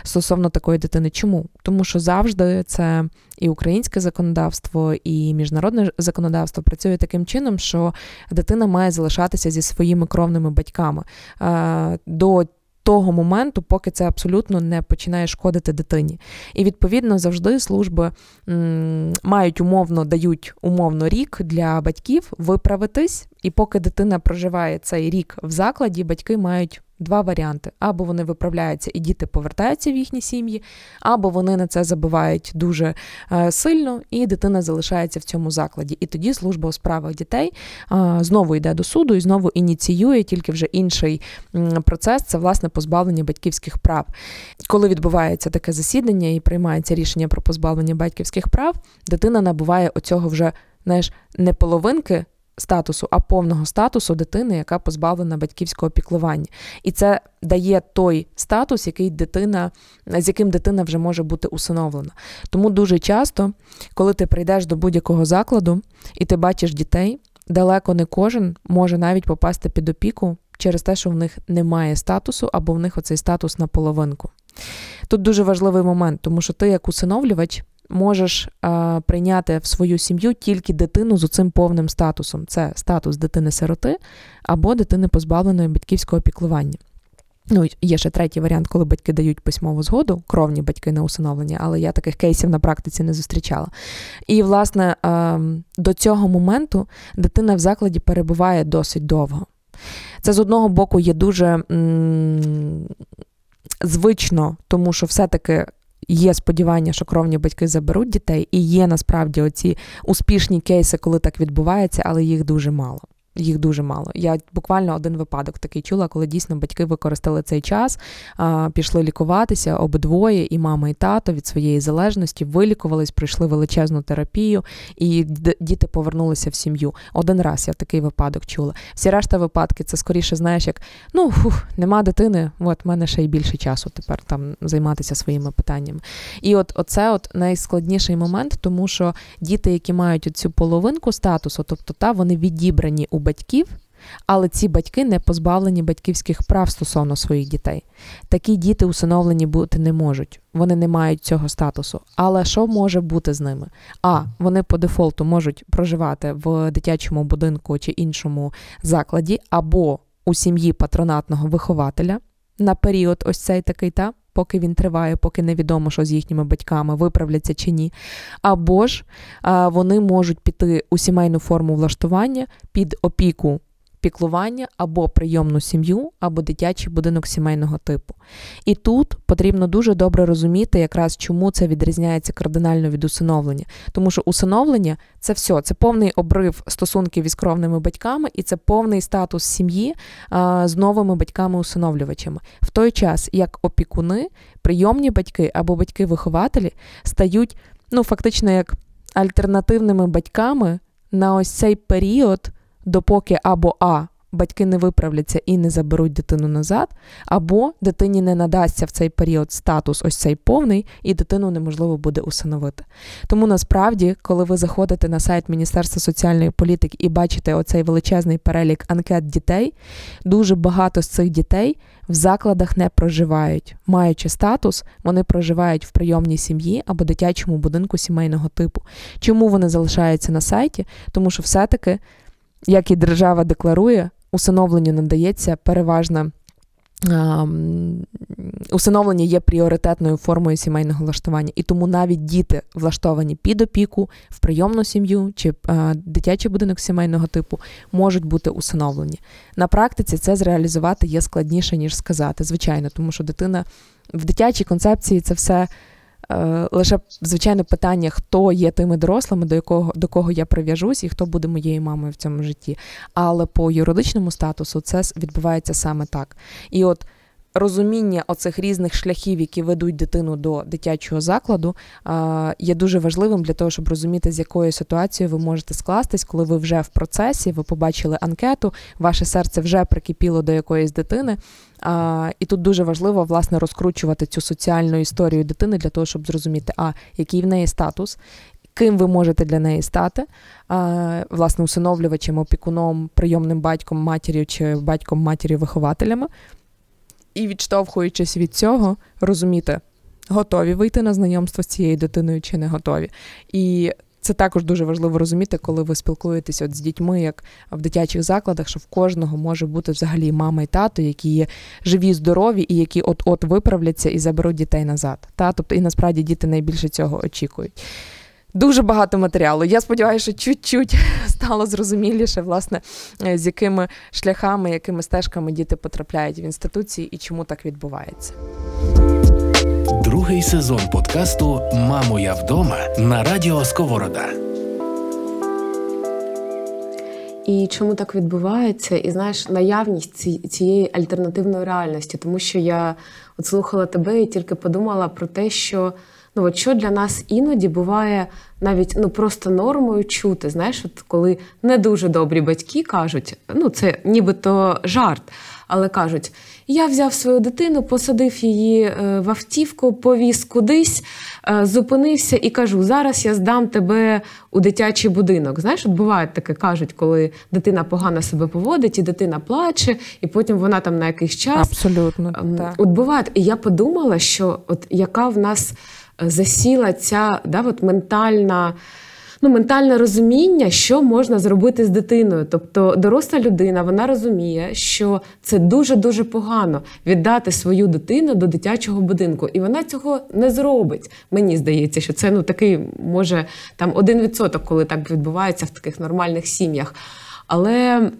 стосовно такої дитини. Чому? Тому що завжди це і українське законодавство, і міжнародне законодавство працює таким чином, що дитина має залишатися зі своїми кровними батьками. До того моменту, поки це абсолютно не починає шкодити дитині. І відповідно завжди служби м, мають умовно дають умовно рік для батьків виправитись, і поки дитина проживає цей рік в закладі, батьки мають Два варіанти: або вони виправляються і діти повертаються в їхні сім'ї, або вони на це забивають дуже е, сильно, і дитина залишається в цьому закладі. І тоді служба у справах дітей е, знову йде до суду і знову ініціює тільки вже інший процес це власне позбавлення батьківських прав. Коли відбувається таке засідання і приймається рішення про позбавлення батьківських прав, дитина набуває оцього вже знаєш, не половинки статусу, а повного статусу дитини, яка позбавлена батьківського піклування. І це дає той статус, який дитина, з яким дитина вже може бути усиновлена. Тому дуже часто, коли ти прийдеш до будь-якого закладу і ти бачиш дітей, далеко не кожен може навіть попасти під опіку через те, що в них немає статусу, або в них оцей статус на половинку. Тут дуже важливий момент, тому що ти, як усиновлювач, можеш а, прийняти в свою сім'ю тільки дитину з оцим повним статусом: це статус дитини-сироти або дитини позбавленої батьківського піклування. Ну, є ще третій варіант, коли батьки дають письмову згоду, кровні батьки на усиновлення, але я таких кейсів на практиці не зустрічала. І, власне, до цього моменту дитина в закладі перебуває досить довго. Це з одного боку є дуже м- звично, тому що все-таки Є сподівання, що кровні батьки заберуть дітей, і є насправді оці успішні кейси, коли так відбувається, але їх дуже мало їх дуже мало. Я буквально один випадок такий чула, коли дійсно батьки використали цей час, пішли лікуватися обидвоє, і мама, і тато від своєї залежності вилікувались, пройшли величезну терапію, і діти повернулися в сім'ю. Один раз я такий випадок чула. Всі решта випадки це скоріше, знаєш, як ну фух, нема дитини, от в мене ще й більше часу тепер там займатися своїми питаннями. І от оце от найскладніший момент, тому що діти, які мають цю половинку статусу, тобто та вони відібрані у батьків, але ці батьки не позбавлені батьківських прав стосовно своїх дітей. Такі діти усиновлені бути не можуть, вони не мають цього статусу. Але що може бути з ними? А вони по дефолту можуть проживати в дитячому будинку чи іншому закладі, або у сім'ї патронатного вихователя на період ось цей такий та. Поки він триває, поки невідомо, що з їхніми батьками виправляться чи ні. Або ж вони можуть піти у сімейну форму влаштування під опіку піклування або прийомну сім'ю, або дитячий будинок сімейного типу. І тут потрібно дуже добре розуміти, якраз чому це відрізняється кардинально від усиновлення. Тому що усиновлення це все, це повний обрив стосунків із кровними батьками, і це повний статус сім'ї з новими батьками-усиновлювачами. В той час, як опікуни, прийомні батьки або батьки-вихователі стають ну, фактично як альтернативними батьками на ось цей період допоки або А. Батьки не виправляться і не заберуть дитину назад, або дитині не надасться в цей період статус, ось цей повний, і дитину неможливо буде усиновити. Тому насправді, коли ви заходите на сайт Міністерства соціальної політики і бачите оцей величезний перелік анкет дітей, дуже багато з цих дітей в закладах не проживають. Маючи статус, вони проживають в прийомній сім'ї або дитячому будинку сімейного типу. Чому вони залишаються на сайті? Тому що все-таки як і держава декларує, усиновленню надається переважна усиновлення є пріоритетною формою сімейного влаштування, і тому навіть діти влаштовані під опіку в прийомну сім'ю чи е, дитячий будинок сімейного типу можуть бути усиновлені. На практиці це зреалізувати є складніше ніж сказати, звичайно, тому що дитина в дитячій концепції це все. Е, лише звичайно питання, хто є тими дорослими, до якого до кого я прив'яжусь, і хто буде моєю мамою в цьому житті. Але по юридичному статусу це відбувається саме так. І от розуміння оцих різних шляхів, які ведуть дитину до дитячого закладу, є дуже важливим для того, щоб розуміти, з якою ситуацією ви можете скластись, коли ви вже в процесі, ви побачили анкету, ваше серце вже прикипіло до якоїсь дитини. А, І тут дуже важливо власне розкручувати цю соціальну історію дитини для того, щоб зрозуміти, а який в неї статус, ким ви можете для неї стати, власне, усиновлювачем, опікуном, прийомним батьком, матір'ю чи батьком матір'ю вихователями. І відштовхуючись від цього, розуміти, готові вийти на знайомство з цією дитиною чи не готові. І це також дуже важливо розуміти, коли ви спілкуєтеся от з дітьми, як в дитячих закладах, що в кожного може бути взагалі мама і тато, які є живі, здорові, і які от-от виправляться і заберуть дітей назад. Та? Тобто, і насправді діти найбільше цього очікують. Дуже багато матеріалу. Я сподіваюся, що чуть-чуть стало зрозуміліше, власне, з якими шляхами, якими стежками діти потрапляють в інституції і чому так відбувається. Другий сезон подкасту Мамо, я вдома на радіо Сковорода. І чому так відбувається? І знаєш, наявність цієї альтернативної реальності, тому що я от слухала тебе і тільки подумала про те, що ну от що для нас іноді буває навіть ну просто нормою чути. Знаєш, от коли не дуже добрі батьки кажуть, ну це нібито жарт, але кажуть: я взяв свою дитину, посадив її е, в автівку, повіз кудись, е, зупинився і кажу: зараз я здам тебе у дитячий будинок. Знаєш, от буває таке кажуть, коли дитина погано себе поводить, і дитина плаче, і потім вона там на якийсь час. Абсолютно. Ем, так. От буває, і я подумала, що от яка в нас засіла ця да, от ментальна. Ну, ментальне розуміння, що можна зробити з дитиною. Тобто доросла людина вона розуміє, що це дуже-дуже погано віддати свою дитину до дитячого будинку, і вона цього не зробить. Мені здається, що це ну такий може там один відсоток, коли так відбувається в таких нормальних сім'ях. Але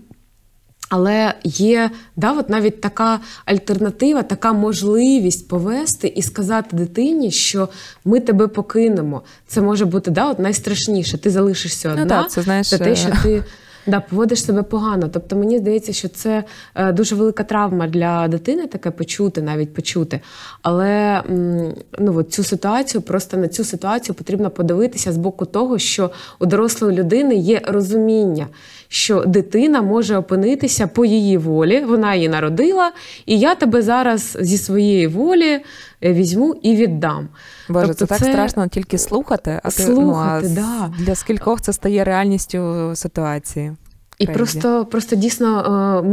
але є да, от навіть така альтернатива, така можливість повести і сказати дитині, що ми тебе покинемо. Це може бути да, от найстрашніше. Ти залишишся ну одна ну, так, це, знаєш... за те, що ти да, поводиш себе погано. Тобто мені здається, що це е, дуже велика травма для дитини, таке почути, навіть почути. Але ну, от цю ситуацію, просто на цю ситуацію потрібно подивитися з боку того, що у дорослої людини є розуміння, що дитина може опинитися по її волі, вона її народила, і я тебе зараз зі своєї волі е, візьму і віддам. Боже, тобто це так страшно тільки слухати, а слухати, ти, ну, а да. для скількох це стає реальністю ситуації. І просто просто дійсно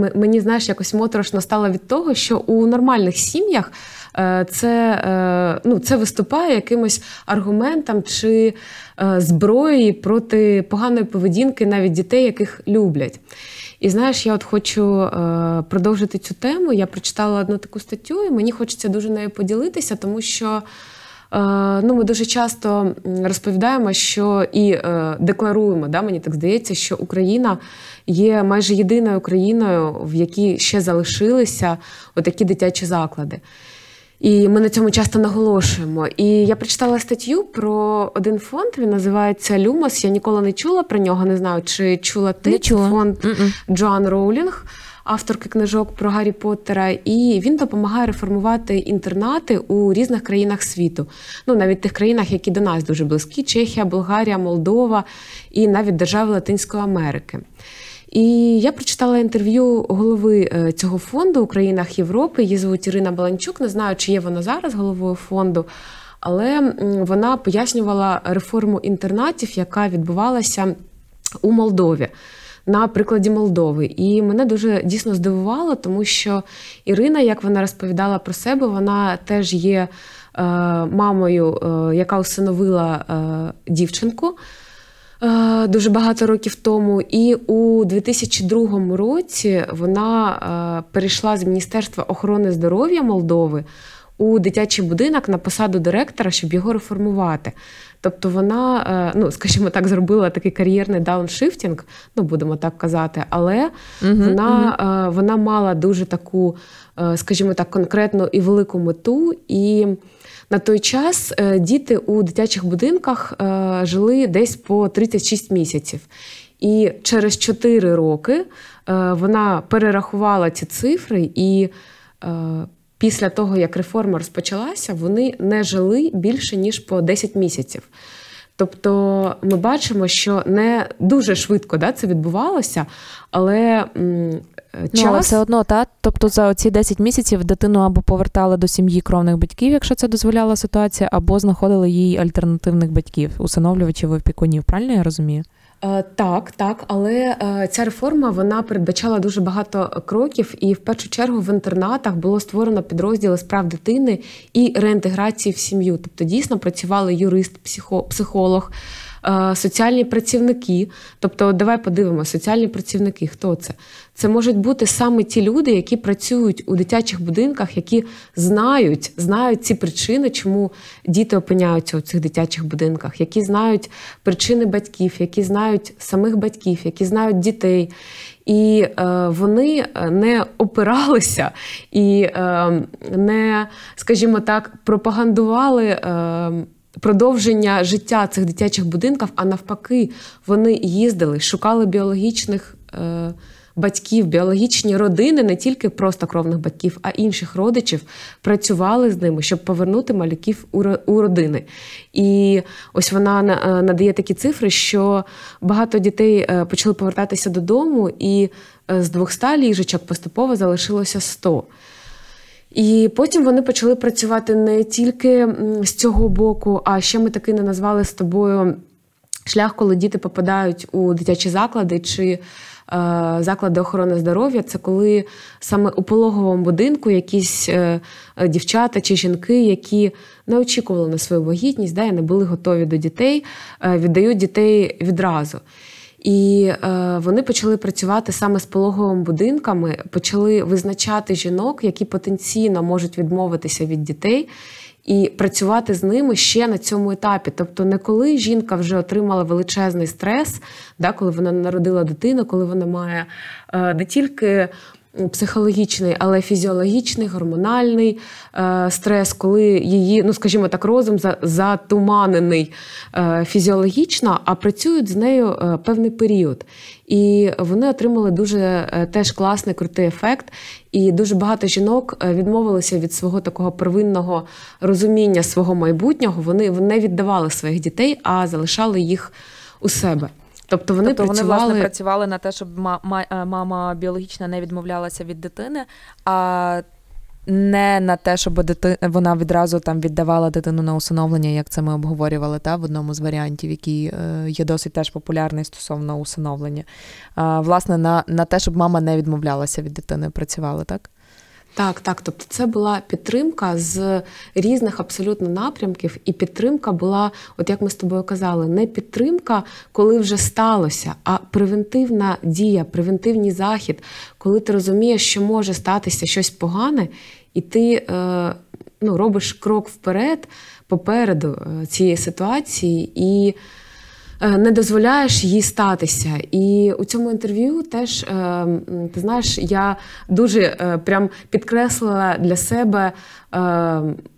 е, мені знаєш, якось моторошно стало від того, що у нормальних сім'ях е, це ну, це виступає якимось аргументом чи зброєю проти поганої поведінки навіть дітей, яких люблять. І знаєш, я от хочу продовжити цю тему. Я прочитала одну таку статтю, і мені хочеться дуже нею поділитися, тому що. Ну, Ми дуже часто розповідаємо, що і е, декларуємо, да, мені так здається, що Україна є майже єдиною країною, в якій ще залишилися отакі дитячі заклади. І ми на цьому часто наголошуємо. І я прочитала статтю про один фонд. Він називається Люмос. Я ніколи не чула про нього. Не знаю, чи чула ти не чула. фонд Джоан Роулінг авторки книжок про Гаррі Поттера, і він допомагає реформувати інтернати у різних країнах світу. Ну навіть тих країнах, які до нас дуже близькі: Чехія, Болгарія, Молдова і навіть держави Латинської Америки. І я прочитала інтерв'ю голови е, цього фонду у країнах Європи. Її звуть Ірина Баланчук. Не знаю, чи є вона зараз головою фонду, але вона пояснювала реформу інтернатів, яка відбувалася у Молдові на прикладі Молдови. І мене дуже дійсно здивувало, тому що Ірина, як вона розповідала про себе, вона теж є е, мамою, е, яка усиновила е, дівчинку. Е, дуже багато років тому. І у 2002 році вона е, перейшла з Міністерства охорони здоров'я Молдови у дитячий будинок на посаду директора, щоб його реформувати. Тобто вона, е, ну скажімо так, зробила такий кар'єрний дауншифтінг, ну будемо так казати, але вона, е, вона мала дуже таку, скажімо так, конкретну і велику мету. І на той час е, діти у дитячих будинках е, жили десь по 36 місяців. І через 4 роки е, вона перерахувала ці цифри, і після того, як реформа розпочалася, вони не жили більше ніж по 10 місяців. Тобто ми бачимо, що не дуже швидко да, це відбувалося, але час Ну, але все одно, та тобто за ці 10 місяців дитину або повертали до сім'ї кровних батьків, якщо це дозволяла ситуація, або знаходили їй альтернативних батьків, усиновлювачів і опікунів. Правильно я розумію? Е, Так, так, але е, ця реформа вона передбачала дуже багато кроків, і в першу чергу в інтернатах було створено підрозділи справ дитини і реінтеграції в сім'ю. Тобто дійсно працювали юрист, психо, психолог, е, соціальні працівники. Тобто, давай подивимося, соціальні працівники, хто це? Це можуть бути саме ті люди, які працюють у дитячих будинках, які знають, знають ці причини, чому діти опиняються у цих дитячих будинках, які знають причини батьків, які знають самих батьків, які знають дітей. І е, вони не опиралися і е, не, скажімо так, пропагандували. Е, Продовження життя цих дитячих будинків, а навпаки, вони їздили, шукали біологічних е, батьків, біологічні родини, не тільки просто кровних батьків, а інших родичів, працювали з ними, щоб повернути малюків у, родини. І ось вона е, надає такі цифри, що багато дітей е, почали повертатися додому, і е, з 200 ліжечок поступово залишилося 100. І потім вони почали працювати не тільки з цього боку, а ще ми таки не назвали з тобою шлях, коли діти попадають у дитячі заклади чи е, заклади охорони здоров'я. Це коли саме у пологовому будинку якісь е, дівчата чи жінки, які не очікували на свою вагітність, да, і не були готові до дітей, е, віддають дітей відразу. І е, вони почали працювати саме з пологовими будинками, почали визначати жінок, які потенційно можуть відмовитися від дітей, і працювати з ними ще на цьому етапі. Тобто, не коли жінка вже отримала величезний стрес, да, коли вона народила дитину, коли вона має е, не тільки психологічний, але фізіологічний, гормональний е, стрес, коли її, ну скажімо так, розум затуманений е, фізіологічно, а працюють з нею е, певний період. І вони отримали дуже е, теж класний крутий ефект. І дуже багато жінок е, відмовилися від свого такого первинного розуміння свого майбутнього. Вони не віддавали своїх дітей, а залишали їх у себе. Тобто вони тобто працювали вони власне працювали на те, щоб е, мама біологічна не відмовлялася від дитини, а не на те, щоб дити... вона відразу там віддавала дитину на усиновлення, як це ми обговорювали та, в одному з варіантів, який е, є досить теж популярний стосовно усиновлення. А, власне, на, на те, щоб мама не відмовлялася від дитини, працювали, так? Так, так. Тобто це була підтримка з різних абсолютно напрямків, і підтримка була, от як ми з тобою казали, не підтримка, коли вже сталося, а превентивна дія, превентивний захід, коли ти розумієш, що може статися щось погане, і ти е, ну, робиш крок вперед, попереду е, цієї ситуації. і не дозволяєш їй статися. І у цьому інтерв'ю теж е, ти знаєш, я дуже е, прям підкреслила для себе е,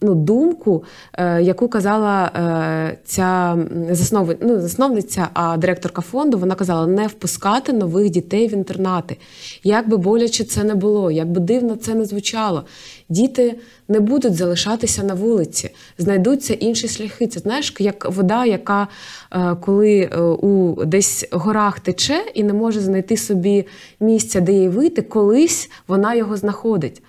ну, думку, е, яку казала е, ця м, заснови, ну, засновниця, а директорка фонду. Вона казала: не впускати нових дітей в інтернати. Як би боляче це не було, як би дивно це не звучало. Діти не будуть залишатися на вулиці, знайдуться інші шляхи. Це знаєш, як вода, яка е, коли е, у десь горах тече і не може знайти собі місця, де їй вийти, колись вона його знаходить.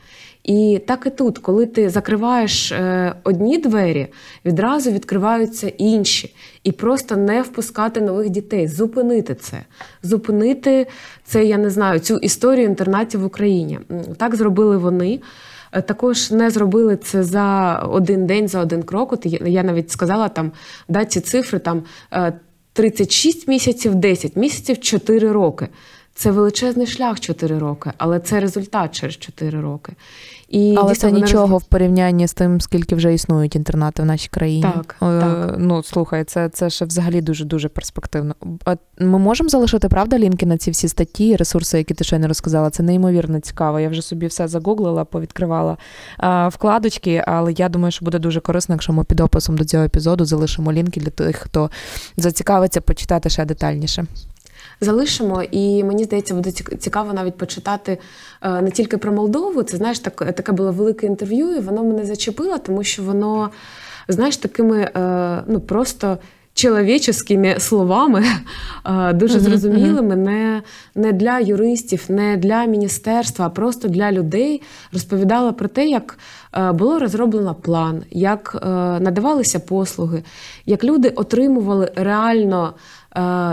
І так і тут, коли ти закриваєш е, одні двері, відразу відкриваються інші. І просто не впускати нових дітей, зупинити це, зупинити це, я не знаю, цю історію інтернатів в Україні. Так зробили вони. Е, Також не зробили це за один день, за один крок. От я- навіть сказала там да, ці цифри там. е, 36 місяців, 10 місяців, 4 роки. Це величезний шлях 4 роки, але це результат через 4 роки. І Але дійсно це нічого в порівнянні з тим, скільки вже існують інтернати в нашій країні. Так, Е, так. Ну слухай, це, це ще взагалі дуже дуже перспективно. А Ми можемо залишити правда лінки на ці всі статті, ресурси, які ти ще не розказала. Це неймовірно цікаво. Я вже собі все загуглила, повідкривала а, вкладочки, але я думаю, що буде дуже корисно, якщо ми під описом до цього епізоду залишимо лінки для тих, хто зацікавиться почитати ще детальніше. Залишимо. І мені здається, буде цік- цікаво навіть почитати е, не тільки про Молдову. Це знаєш, так, таке було велике інтерв'ю, і воно мене зачепило, тому що воно, знаєш, такими е, ну просто. Чоловіческими словами, е, дуже зрозумілими, не, не для юристів, не для міністерства, а просто для людей розповідала про те, як було розроблено план, як надавалися послуги, як люди отримували реально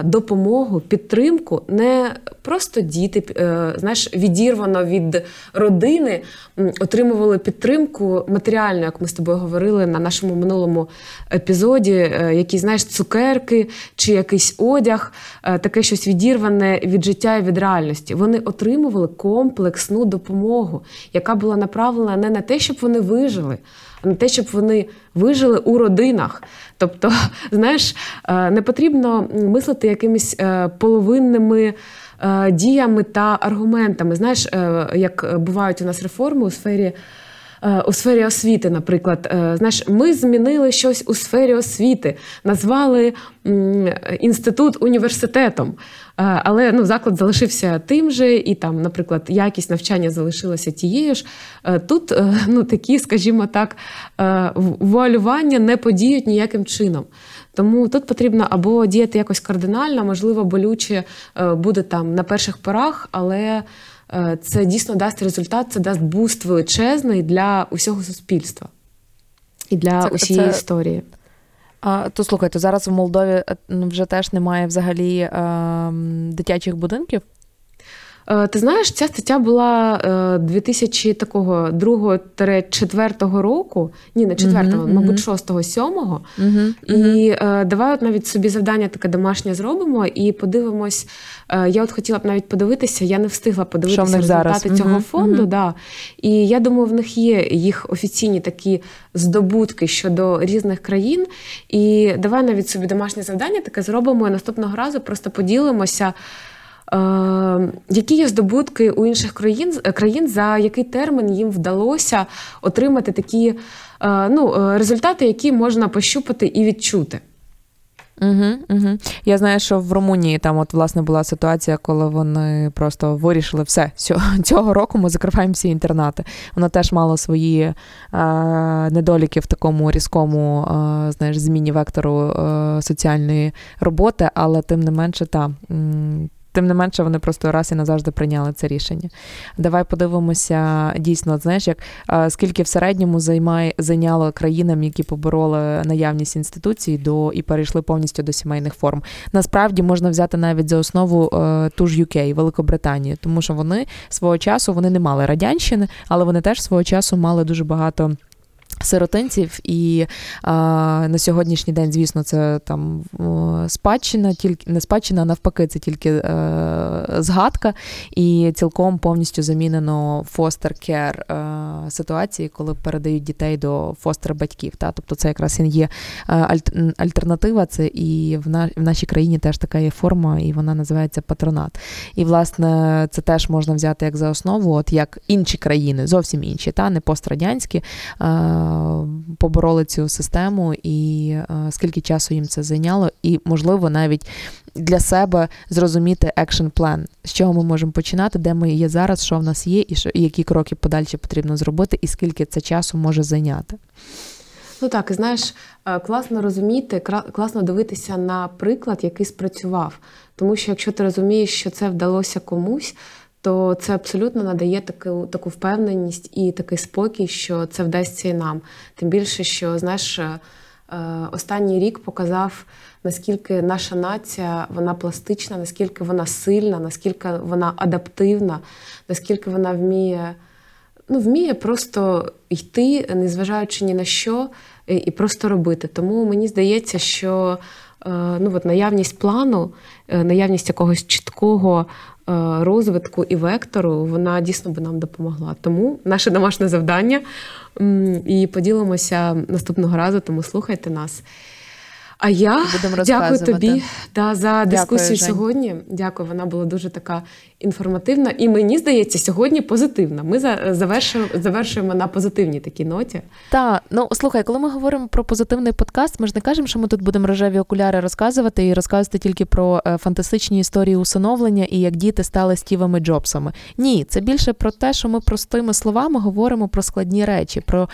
допомогу, підтримку, не просто діти, е, знаєш, відірвано від родини, отримували підтримку матеріальну, як ми з тобою говорили на нашому минулому епізоді, е, які, знаєш, цукерки чи якийсь одяг, е, таке щось відірване від життя і від реальності. Вони отримували комплексну допомогу, яка була направлена не на те, щоб вони вижили, а на те, щоб вони вижили у родинах. Тобто, знаєш, е, не потрібно мислити якимись е, половинними. е, Діями та аргументами, знаєш, як бувають у нас реформи у сфері у сфері освіти, наприклад, знаєш, ми змінили щось у сфері освіти, назвали інститут університетом, але ну, заклад залишився тим же, і там, наприклад, якість навчання залишилася тією ж. Е, Тут е, ну, такі, скажімо так, е, вуалювання не подіють ніяким чином. Тому тут потрібно або діяти якось кардинально, можливо, болюче е, буде там на перших порах, але е, це дійсно дасть результат, це дасть буст величезний для усього суспільства і для Це- усієї це- історії. А, то слухайте, зараз в Молдові е, ну, вже теж немає взагалі ем, дитячих будинків. Е, Ти знаєш, ця стаття була е, 2002-4 року, ні, не 4-го, Мгм, мабуть, мгм. 6-7. Угу, І е, давай от навіть собі завдання таке домашнє зробимо і подивимось. Я от хотіла б навіть подивитися, я не встигла подивитися Що них зараз? результати цього фонду. Да. І я думаю, в них є їх офіційні такі здобутки щодо різних країн. І давай навіть собі домашнє завдання таке зробимо і наступного разу просто поділимося. Е, які є здобутки у інших країн, країн, за який термін їм вдалося отримати такі е, ну, е, результати, які можна пощупати і відчути? Угу, угу. Я знаю, що в Румунії там от власне була ситуація, коли вони просто вирішили все цього року ми закриваємо всі інтернати. Воно теж мало свої е, недоліки в такому різкому е, знаєш, зміні вектору е, соціальної роботи, але тим не менше та. Тим не менше, вони просто раз і назавжди прийняли це рішення. Давай подивимося дійсно, знаєш, як е, скільки в середньому займає зайняло країнам, які побороли наявність інституцій до і перейшли повністю до сімейних форм. Насправді можна взяти навіть за основу е, ту ж UK, Великобританію, тому що вони свого часу вони не мали радянщини, але вони теж свого часу мали дуже багато. Сиротинців, і а, на сьогоднішній день, звісно, це там спадщина, тільки не спадщина, а навпаки, це тільки е, згадка, і цілком повністю замінено фостер кер ситуації, коли передають дітей до фостер батьків. Та? Тобто це якраз є е, альтернатива. Це і в, на, в нашій країні теж така є форма, і вона називається патронат. І власне це теж можна взяти як за основу, от як інші країни, зовсім інші, та не пострадянські. е, Побороли цю систему, і е, скільки часу їм це зайняло, і можливо навіть для себе зрозуміти екшн план, з чого ми можемо починати, де ми є зараз, що в нас є, і що і які кроки подальші потрібно зробити, і скільки це часу може зайняти. Ну так, і знаєш, е, класно розуміти, класно дивитися на приклад, який спрацював. Тому що якщо ти розумієш, що це вдалося комусь, то це абсолютно надає таку, таку впевненість і такий спокій, що це вдасться і нам. Тим більше, що знаєш, е, е, останній рік показав, наскільки наша нація вона пластична, наскільки вона сильна, наскільки вона адаптивна, наскільки вона вміє ну, вміє просто йти, незважаючи ні на що, і просто робити. Тому мені здається, що ну, от наявність плану, наявність якогось чіткого розвитку і вектору, вона дійсно би нам допомогла. Тому наше домашнє завдання і поділимося наступного разу, тому слухайте нас. А я дякую тобі да, за дискусію дякую, сьогодні. Дякую, вона була дуже така інформативна, і мені здається, сьогодні позитивна. Ми завершуємо завершуємо на позитивній такій ноті. Так, ну слухай, коли ми говоримо про позитивний подкаст, ми ж не кажемо, що ми тут будемо рожеві окуляри розказувати і розказувати тільки про е, фантастичні історії усиновлення і як діти стали стівами Джобсами. Ні, це більше про те, що ми простими словами говоримо про складні речі. Про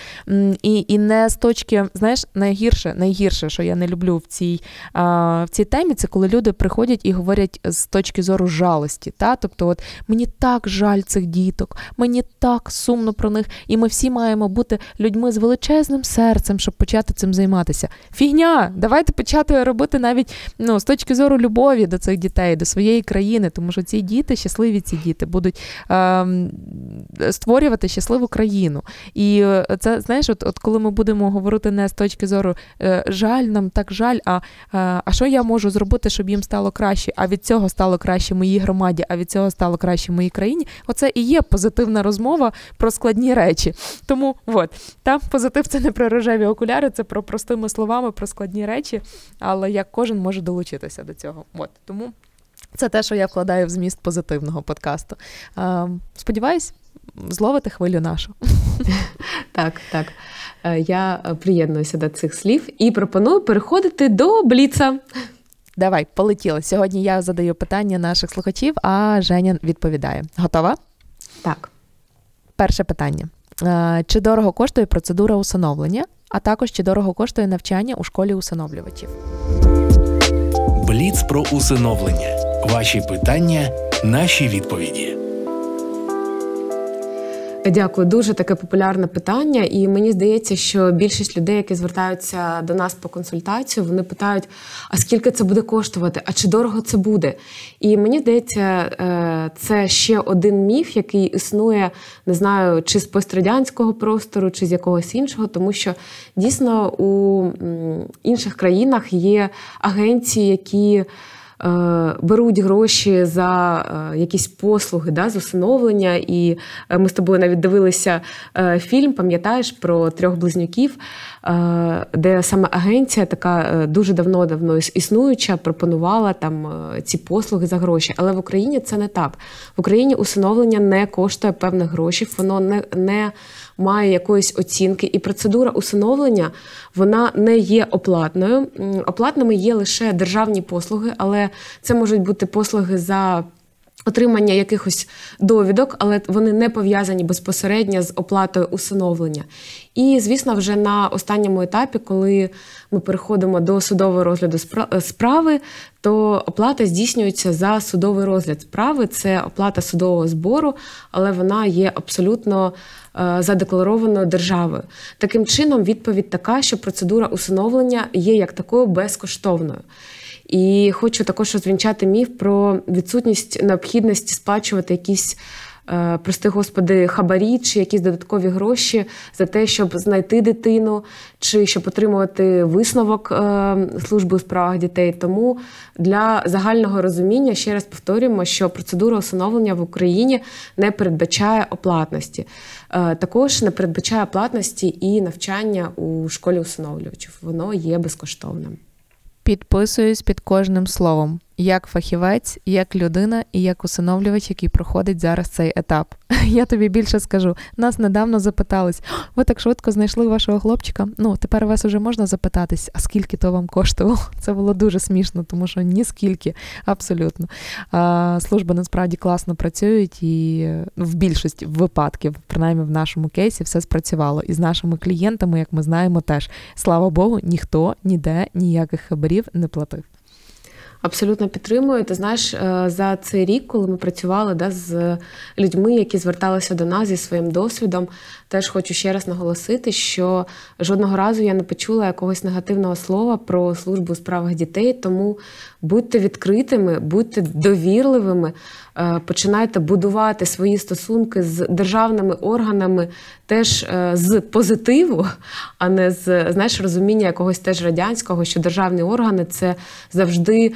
і, і не з точки, знаєш, найгірше, найгірше, що я не люблю в цій в цій темі, це коли люди приходять і говорять з точки зору жалості. Та? Тобто, от мені так жаль цих діток, мені так сумно про них, і ми всі маємо бути людьми з величезним серцем, щоб почати цим займатися. Фігня, давайте почати робити навіть ну, з точки зору любові до цих дітей, до своєї країни, тому що ці діти, щасливі ці діти, будуть е, створювати щасливу країну. І е, це знаєш, от, от коли ми будемо говорити не з точки зору е, жаль, нам так жаль, а, е, а що я можу зробити, щоб їм стало краще, а від цього стало краще моїй громаді, а від цього стало краще моїй країні. Оце і є позитивна розмова про складні речі. Тому от, та позитив це не про рожеві окуляри, це про простими словами, про складні речі, але як кожен може долучитися до цього. От тому. Це те, що я вкладаю в зміст позитивного подкасту. Сподіваюсь, зловити хвилю нашу. Так, так. Е, я приєднуюся до цих слів і пропоную переходити до Бліца. Давай, полетіли. Сьогодні я задаю питання наших слухачів, а Женя відповідає. Готова? Так. Перше питання: е, чи дорого коштує процедура усиновлення, а також чи дорого коштує навчання у школі усиновлювачів? Бліц про усиновлення. Ваші питання, наші відповіді. Дякую, дуже таке популярне питання, і мені здається, що більшість людей, які звертаються до нас по консультацію, вони питають: а скільки це буде коштувати, а чи дорого це буде? І мені здається, е, це ще один міф, який існує, не знаю, чи з пострадянського простору, чи з якогось іншого, тому що дійсно у інших країнах є агенції, які беруть гроші за е, якісь послуги да, з усиновлення. І е, ми з тобою навіть дивилися фільм, пам'ятаєш, про трьох близнюків, де саме агенція, така дуже давно-давно існуюча, пропонувала там ці послуги за гроші. Але в Україні це не так. В Україні усиновлення не коштує певних грошей, воно не не має якоїсь оцінки, і процедура усиновлення вона не є оплатною. Оплатними є лише державні послуги, але це можуть бути послуги за. Отримання якихось довідок, але вони не пов'язані безпосередньо з оплатою усиновлення. І, звісно, вже на останньому етапі, коли ми переходимо до судового розгляду справи, то оплата здійснюється за судовий розгляд справи. Це оплата судового збору, але вона є абсолютно е, задекларованою державою. Таким чином, відповідь така, що процедура усиновлення є як такою безкоштовною. І хочу також розвінчати міф про відсутність необхідності сплачувати якісь. Е, прости господи, хабарі чи якісь додаткові гроші за те, щоб знайти дитину, чи щоб отримувати висновок е, служби у справах дітей. Тому для загального розуміння ще раз повторюємо, що процедура усиновлення в Україні не передбачає оплатності. Е, також не передбачає оплатності і навчання у школі усиновлювачів. Воно є безкоштовним. Підписуюсь під кожним словом як фахівець, як людина і як усиновлювач, який проходить зараз цей етап. Я тобі більше скажу. Нас недавно запитались: ви так швидко знайшли вашого хлопчика. Ну тепер вас уже можна запитатись, а скільки то вам коштувало? Це було дуже смішно, тому що ні скільки, абсолютно. Служби насправді класно працюють, і ну, в більшості випадків, принаймні в нашому кейсі, все спрацювало. І з нашими клієнтами, як ми знаємо, теж слава Богу, ніхто ніде ніяких хабарів не платив. Абсолютно підтримую. Ти знаєш, е, за цей рік, коли ми працювали да, з людьми, які зверталися до нас зі своїм досвідом, теж хочу ще раз наголосити, що жодного разу я не почула якогось негативного слова про службу у справах дітей. Тому будьте відкритими, будьте довірливими, е, починайте будувати свої стосунки з державними органами теж е, з позитиву, а не з знаєш, розуміння якогось теж радянського, що державні органи це завжди е,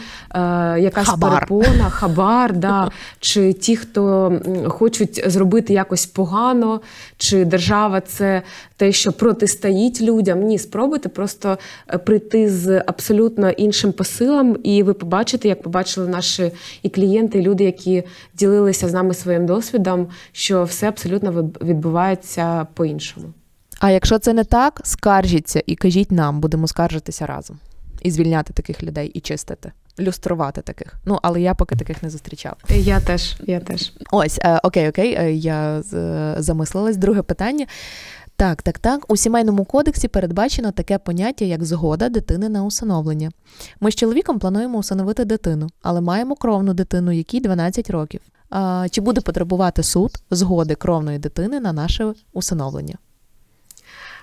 якась Хабар. перепона, хабар, да, чи ті, хто хочуть зробити якось погано, чи держава це те, що протистоїть людям. Ні, спробуйте просто прийти з абсолютно іншим посилом, і ви побачите, як побачили наші і клієнти, і люди, які ділилися з нами своїм досвідом, що все абсолютно відбувається по-іншому. А якщо це не так, скаржіться і кажіть нам, будемо скаржитися разом. І звільняти таких людей, і чистити, люструвати таких. Ну, але я поки таких не зустрічала. Я теж, я теж. Ось, е, окей, окей, е, я замислилась. Друге питання. Так, так, так. У сімейному кодексі передбачено таке поняття, як згода дитини на усиновлення. Ми з чоловіком плануємо усиновити дитину, але маємо кровну дитину, якій 12 років. А, чи буде потребувати суд згоди кровної дитини на наше усиновлення?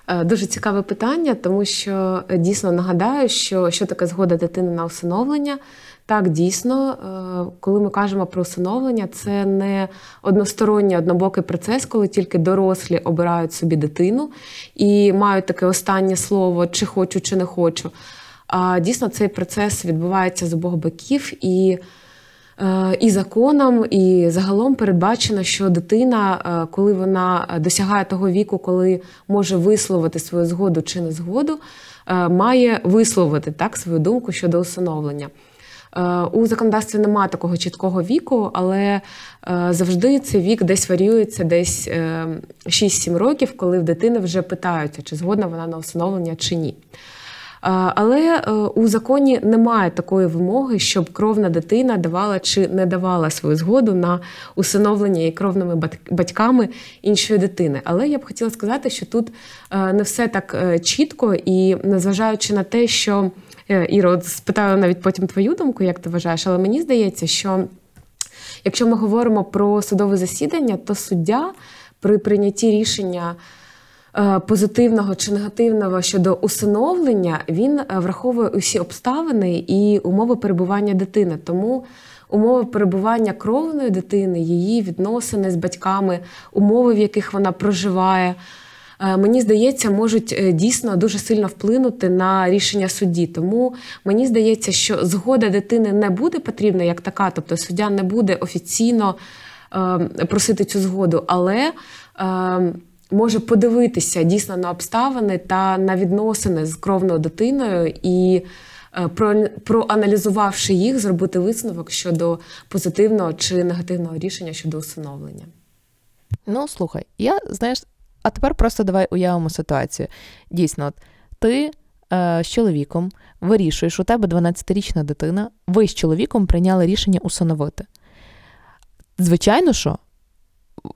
Е, Дуже цікаве питання, тому що е, дійсно нагадаю, що що таке згода дитини на усиновлення. Так, дійсно, е, коли ми кажемо про усиновлення, це не односторонній однобокий процес, коли тільки дорослі обирають собі дитину і мають таке останнє слово, чи хочу, чи не хочу. А дійсно цей процес відбувається з обох боків і. Е, І законом, і загалом передбачено, що дитина, е, коли вона досягає того віку, коли може висловити свою згоду чи не згоду, е, має висловити так свою думку щодо усиновлення. Е, У законодавстві немає такого чіткого віку, але е, завжди цей вік десь варіюється, десь е, 6-7 років, коли в дитини вже питаються, чи згодна вона на усиновлення чи ні. Е, Але е, у законі немає такої вимоги, щоб кровна дитина давала чи не давала свою згоду на усиновлення і кровними батьками іншої дитини. Але я б хотіла сказати, що тут е, не все так е, чітко, і незважаючи на те, що е, Іро, от спитаю навіть потім твою думку, як ти вважаєш, але мені здається, що якщо ми говоримо про судове засідання, то суддя при прийнятті рішення е, позитивного чи негативного щодо усиновлення, він е, враховує усі обставини і умови перебування дитини. Тому умови перебування кровної дитини, її відносини з батьками, умови, в яких вона проживає. Е, Мені здається, можуть е, дійсно дуже сильно вплинути на рішення судді. Тому мені здається, що згода дитини не буде потрібна як така, тобто суддя не буде офіційно е, просити цю згоду, але е, може подивитися дійсно на обставини та на відносини з кровною дитиною і. е, про- Проаналізувавши їх, зробити висновок щодо позитивного чи негативного рішення щодо усиновлення. Ну, слухай, я знаєш, а тепер просто давай уявимо ситуацію. Дійсно, от, ти е, з чоловіком вирішуєш, у тебе 12-річна дитина, ви з чоловіком прийняли рішення усиновити. Звичайно, що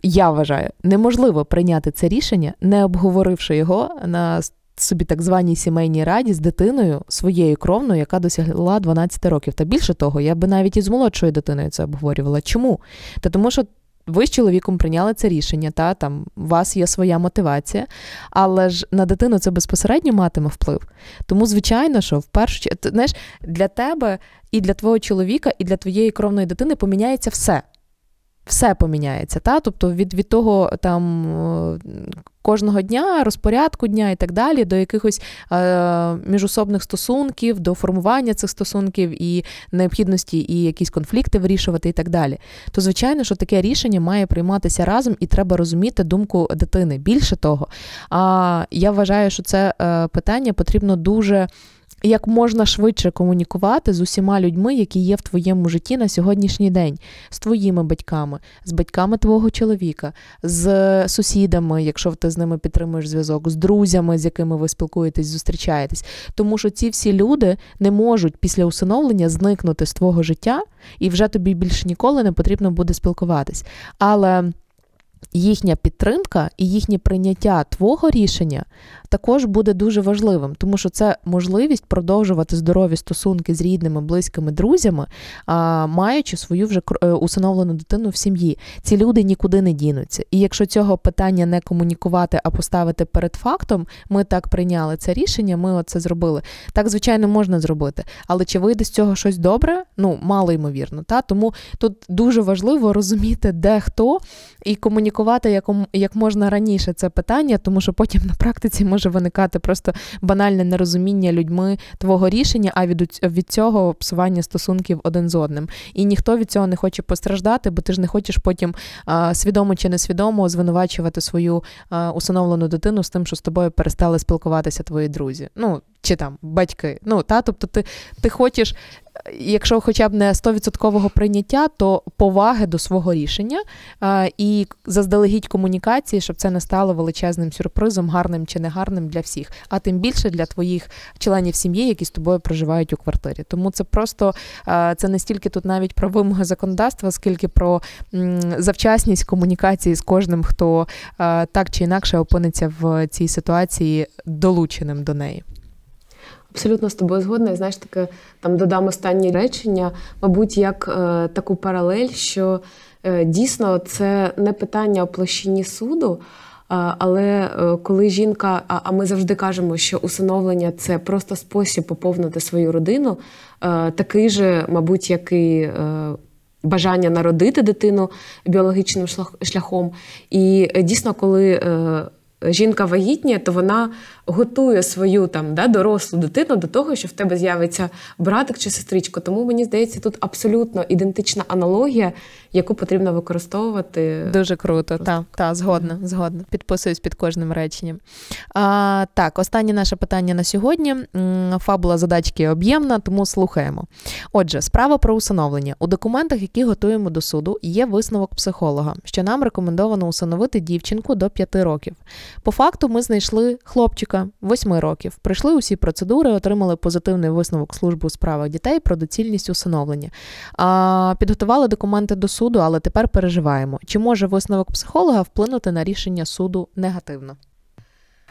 я вважаю, неможливо прийняти це рішення, не обговоривши його на собі так званій сімейній раді з дитиною своєю кровною, яка досягла 12 років. Та більше того, я би навіть із молодшою дитиною це обговорювала. Чому? Та тому, що ви з чоловіком прийняли це рішення, та там у вас є своя мотивація, але ж на дитину це безпосередньо матиме вплив. Тому, звичайно, що в першу чергу, знаєш, для тебе і для твого чоловіка, і для твоєї кровної дитини поміняється все. Все поміняється, та? тобто від, від того там кожного дня, розпорядку дня і так далі, до якихось е, міжособних стосунків, до формування цих стосунків і необхідності і якісь конфлікти вирішувати і так далі. То звичайно, що таке рішення має прийматися разом, і треба розуміти думку дитини. Більше того, а я вважаю, що це е, питання потрібно дуже. Як можна швидше комунікувати з усіма людьми, які є в твоєму житті на сьогоднішній день, з твоїми батьками, з батьками твого чоловіка, з сусідами, якщо ти з ними підтримуєш зв'язок, з друзями, з якими ви спілкуєтесь, зустрічаєтесь. Тому що ці всі люди не можуть після усиновлення зникнути з твого життя, і вже тобі більше ніколи не потрібно буде спілкуватись. Але їхня підтримка і їхнє прийняття твого рішення також буде дуже важливим, тому що це можливість продовжувати здорові стосунки з рідними, близькими друзями, маючи свою вже е, усиновлену дитину в сім'ї. Ці люди нікуди не дінуться. І якщо цього питання не комунікувати, а поставити перед фактом, ми так прийняли це рішення, ми оце зробили. Так, звичайно, можна зробити. Але чи вийде з цього щось добре? Ну, мало ймовірно. Та? Тому тут дуже важливо розуміти, де хто, і комунікувати яком, як можна раніше це питання, тому що потім на практиці може виникати просто банальне нерозуміння людьми твого рішення, а від, від цього псування стосунків один з одним. І ніхто від цього не хоче постраждати, бо ти ж не хочеш потім а, свідомо чи несвідомо звинувачувати свою а, усиновлену дитину з тим, що з тобою перестали спілкуватися твої друзі. Ну, чи там батьки. Ну, та, тобто ти, ти хочеш, е, якщо хоча б не 100% прийняття, то поваги до свого рішення а, і заздалегідь комунікації, щоб це не стало величезним сюрпризом, гарним чи негарним для всіх, а тим більше для твоїх членів сім'ї, які з тобою проживають у квартирі. Тому це просто а, це не стільки тут навіть про вимоги законодавства, скільки про м, завчасність комунікації з кожним, хто а, так чи інакше опиниться в цій ситуації долученим до неї. Абсолютно з тобою згодна. І знаєш, таке там додам останнє речення, мабуть, як е, таку паралель, що е, дійсно це не питання о площині суду. Але е, коли жінка, а ми завжди кажемо, що усиновлення це просто спосіб поповнити свою родину, е, такий же, мабуть, як і е, бажання народити дитину біологічним шляхом. І е, дійсно, коли е, жінка вагітніє, то вона готує свою там да, дорослу дитину до того, що в тебе з'явиться братик чи сестричка. Тому мені здається, тут абсолютно ідентична аналогія, яку потрібно використовувати. Дуже круто, так, та, згодна, згодна. Підписуюсь під кожним реченням. А, так, останнє наше питання на сьогодні. Фабула задачки об'ємна, тому слухаємо. Отже, справа про усиновлення. У документах, які готуємо до суду, є висновок психолога, що нам рекомендовано усиновити дівчинку до 5 років. По факту, ми знайшли хлопчика 8 років. Пройшли усі процедури, отримали позитивний висновок служби у справах дітей про доцільність усиновлення. А, підготували документи до суду, але тепер переживаємо, чи може висновок психолога вплинути на рішення суду негативно.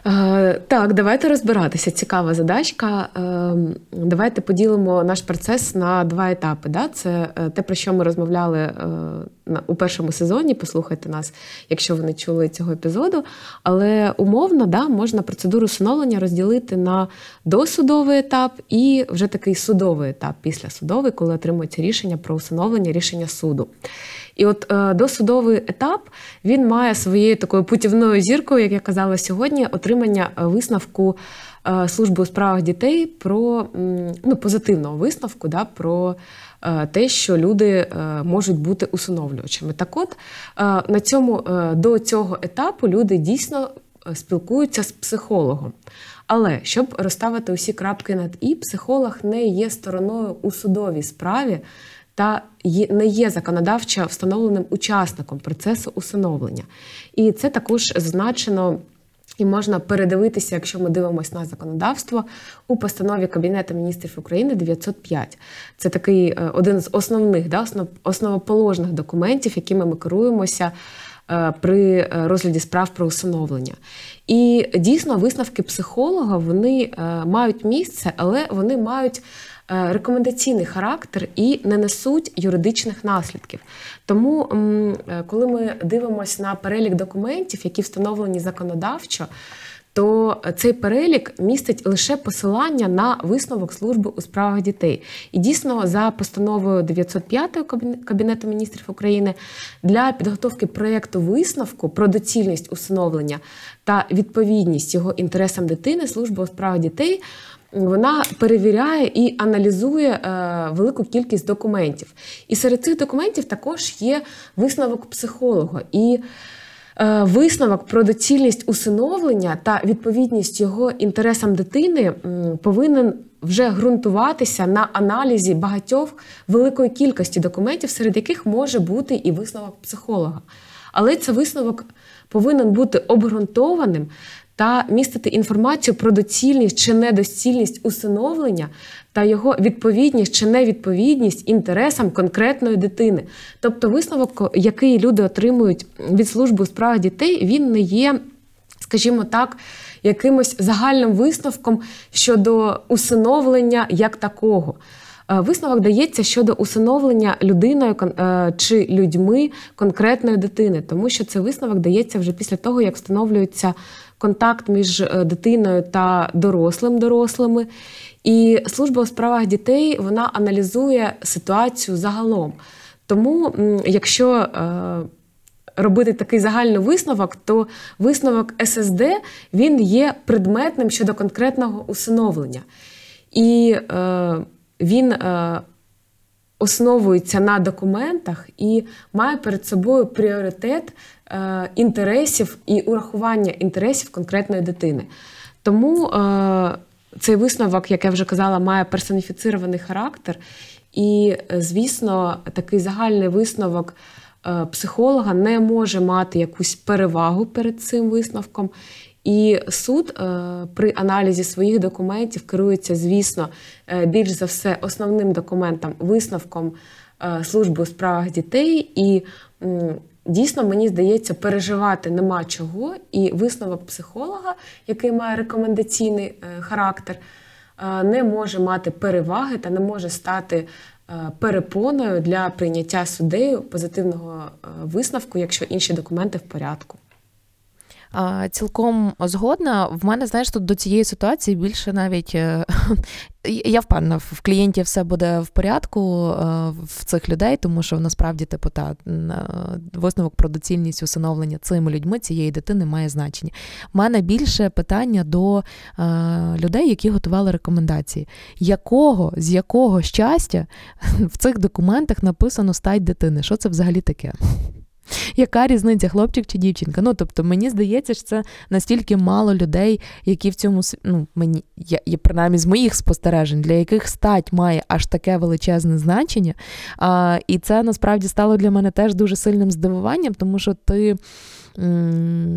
Е, Так, давайте розбиратися. Цікава задачка. Е, Давайте поділимо наш процес на два етапи. Да? Це е, те, про що ми розмовляли у першому сезоні. Послухайте нас, якщо ви не чули цього епізоду. Але умовно да, можна процедуру усиновлення розділити на досудовий етап і вже такий судовий етап після судовий, коли отримується рішення про усиновлення, рішення суду. І от е, досудовий етап він має своєю такою путівною зіркою, як я казала сьогодні, отримання е, висновку е, служби у справах дітей про ну, позитивного висновку да, про те, що люди можуть бути усиновлювачами. Так от на цьому до цього етапу люди дійсно спілкуються з психологом. Але щоб розставити усі крапки над і, психолог не є стороною у судовій справі та не є законодавчо встановленим учасником процесу усиновлення. І це також зазначено. І можна передивитися, якщо ми дивимося на законодавство у постанові Кабінету міністрів України 905. Це такий е, один з основних да, основ- основоположних документів, якими ми керуємося при е, розгляді справ про усиновлення. І дійсно висновки психолога вони е, мають місце, але вони мають е, рекомендаційний характер і не несуть юридичних наслідків. Тому, е, коли ми дивимося на перелік документів, які встановлені законодавчо, то цей перелік містить лише посилання на висновок служби у справах дітей. І дійсно, за постановою 905 Кабін- Кабінету міністрів України для підготовки проєкту висновку про доцільність усиновлення та відповідність його інтересам дитини, служба у справах дітей. Вона перевіряє і аналізує е, велику кількість документів. І серед цих документів також є висновок психолога. І Висновок про доцільність усиновлення та відповідність його інтересам дитини повинен вже ґрунтуватися на аналізі багатьох великої кількості документів, серед яких може бути і висновок психолога. Але цей висновок повинен бути обґрунтованим та містити інформацію про доцільність чи недоцільність усиновлення та його відповідність чи невідповідність інтересам конкретної дитини. Тобто, висновок, який люди отримують від служби у справах дітей, він не є, скажімо так, якимось загальним висновком щодо усиновлення як такого. Е, висновок дається щодо усиновлення людиною е, чи людьми конкретної дитини, тому що цей висновок дається вже після того, як встановлюється контакт між е, дитиною та дорослим дорослими. І служба у справах дітей вона аналізує ситуацію загалом. Тому, якщо робити такий загальний висновок, то висновок ССД він є предметним щодо конкретного усиновлення. І е, він е, основується на документах і має перед собою пріоритет е, інтересів і урахування інтересів конкретної дитини. Тому е, цей висновок, як я вже казала, має персоніфіцирований характер. І, звісно, такий загальний висновок е, психолога не може мати якусь перевагу перед цим висновком. І суд е, при аналізі своїх документів керується, звісно, е, більш за все основним документом, висновком е, служби у справах дітей. І дійсно, мені здається, переживати нема чого. І висновок психолога, який має рекомендаційний характер, не може мати переваги та не може стати. Перепоною для прийняття суддею позитивного висновку, якщо інші документи в порядку. Цілком згодна. В мене, знаєш, тут до цієї ситуації більше навіть е, я впевнена, в клієнтів все буде в порядку е, в цих людей, тому що насправді типу, та е, висновок про доцільність усиновлення цими людьми цієї дитини має значення. У мене більше питання до людей, які готували рекомендації. Якого з якого щастя в цих документах написано стать дитини? Що це взагалі таке? Яка різниця, хлопчик чи дівчинка? Ну тобто, мені здається, що це настільки мало людей, які в цьому ну, мені я, я принаймні з моїх спостережень, для яких стать має аж таке величезне значення. А, І це насправді стало для мене теж дуже сильним здивуванням, тому що ти. М-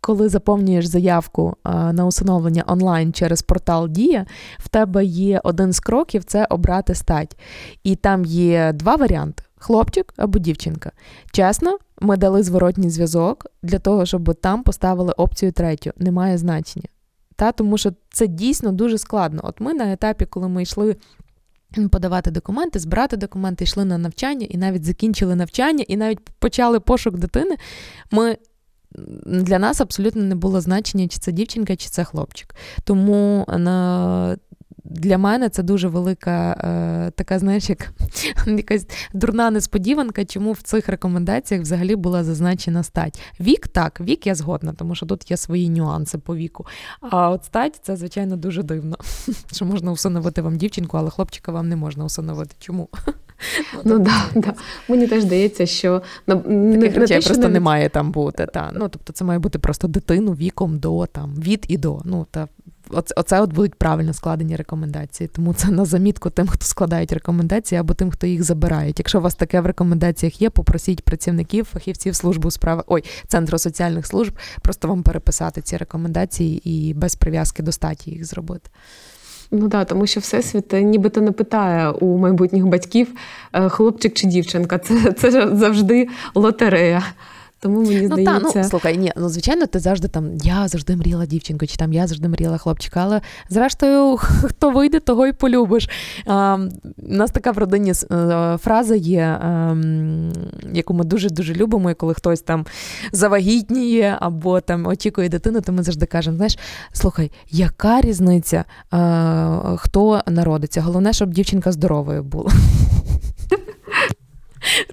коли заповнюєш заявку на усиновлення онлайн через портал Дія, в тебе є один з кроків це обрати стать. І там є два варіанти хлопчик або дівчинка. Чесно, ми дали зворотній зв'язок для того, щоб там поставили опцію третю. Немає значення. Та, Тому що це дійсно дуже складно. От ми на етапі, коли ми йшли. Подавати документи, збирати документи, йшли на навчання і навіть закінчили навчання, і навіть почали пошук дитини. Ми для нас абсолютно не було значення, чи це дівчинка, чи це хлопчик. Тому на для мене це дуже велика е, така, знаєш, як якась дурна несподіванка, чому в цих рекомендаціях взагалі була зазначена стать. Вік так, вік я згодна, тому що тут є свої нюанси по віку. А от стать це, звичайно, дуже дивно. Що можна усиновити вам дівчинку, але хлопчика вам не можна усиновити. Чому? Ну да, да. Мені теж здається, що на Таких речей просто не має там бути. Та. Ну, Тобто це має бути просто дитину віком до там, від і до. Ну, та Оце, от будуть правильно складені рекомендації. Тому це на замітку тим, хто складають рекомендації, або тим, хто їх забирають. Якщо у вас таке в рекомендаціях є, попросіть працівників, фахівців служби у справах, ой, центру соціальних служб, просто вам переписати ці рекомендації і без прив'язки до статі їх зробити. Ну так, тому що всесвіт нібито не питає у майбутніх батьків е, хлопчик чи дівчинка. Це, Це завжди лотерея. Тому мені ну. Та, ну, слухай, ні, ну звичайно, ти завжди там я завжди мріяла дівчинку, чи там я завжди мріяла хлопчика, але зрештою, хто вийде, того й полюбиш. А, У нас така в родині е, фраза є, а, яку ми дуже-дуже любимо, і коли хтось там завагітніє або там очікує дитину, то ми завжди кажемо: знаєш, слухай, яка різниця, а, хто народиться? Головне, щоб дівчинка здоровою була.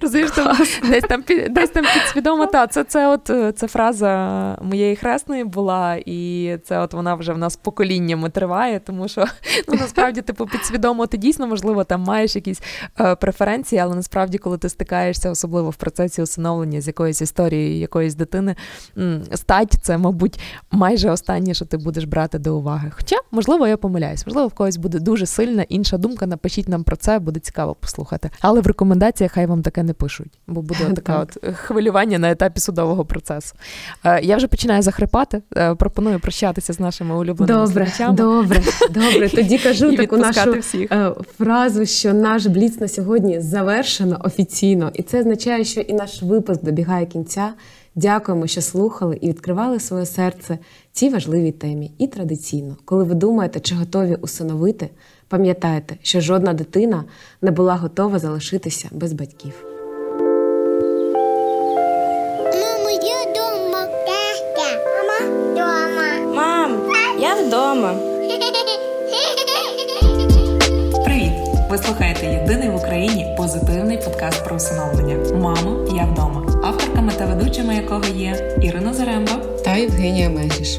Розумієш, там, десь там десь там підсвідомо, та це це от е, це фраза моєї хресної була, і це от вона вже в нас поколіннями триває, тому що ну насправді типу підсвідомо ти дійсно можливо там маєш якісь е, преференції, але насправді, коли ти стикаєшся, особливо в процесі усиновлення з якоїсь історії, якоїсь дитини, стать це, мабуть, майже останнє, що ти будеш брати до уваги. Хоча, можливо, я помиляюсь, можливо, в когось буде дуже сильна інша думка. Напишіть нам про це, буде цікаво послухати. Але в рекомендаціях хай вам таке не пишуть, бо буде така Так. от хвилювання на етапі судового процесу. Е, Я вже починаю захрипати. Е, Пропоную прощатися з нашими улюбленими Добре, слухачами добре, добре. Тоді кажу і таку нашу всіх. е, фразу, що наш бліц на сьогодні завершено офіційно, і це означає, що і наш випуск добігає кінця. Дякуємо, що слухали і відкривали своє серце цій важливій темі. І традиційно, коли ви думаєте, чи готові усиновити, пам'ятайте, що жодна дитина не була готова залишитися без батьків. Мама, я дома. Тата. Мама, дома. Мам, я вдома. Привіт! Ви слухаєте єдиний в Україні позитивний подкаст про усиновлення Мамо, я вдома, авторками та ведучими якого є Ірина Заремба, Та Євгенія Межіш.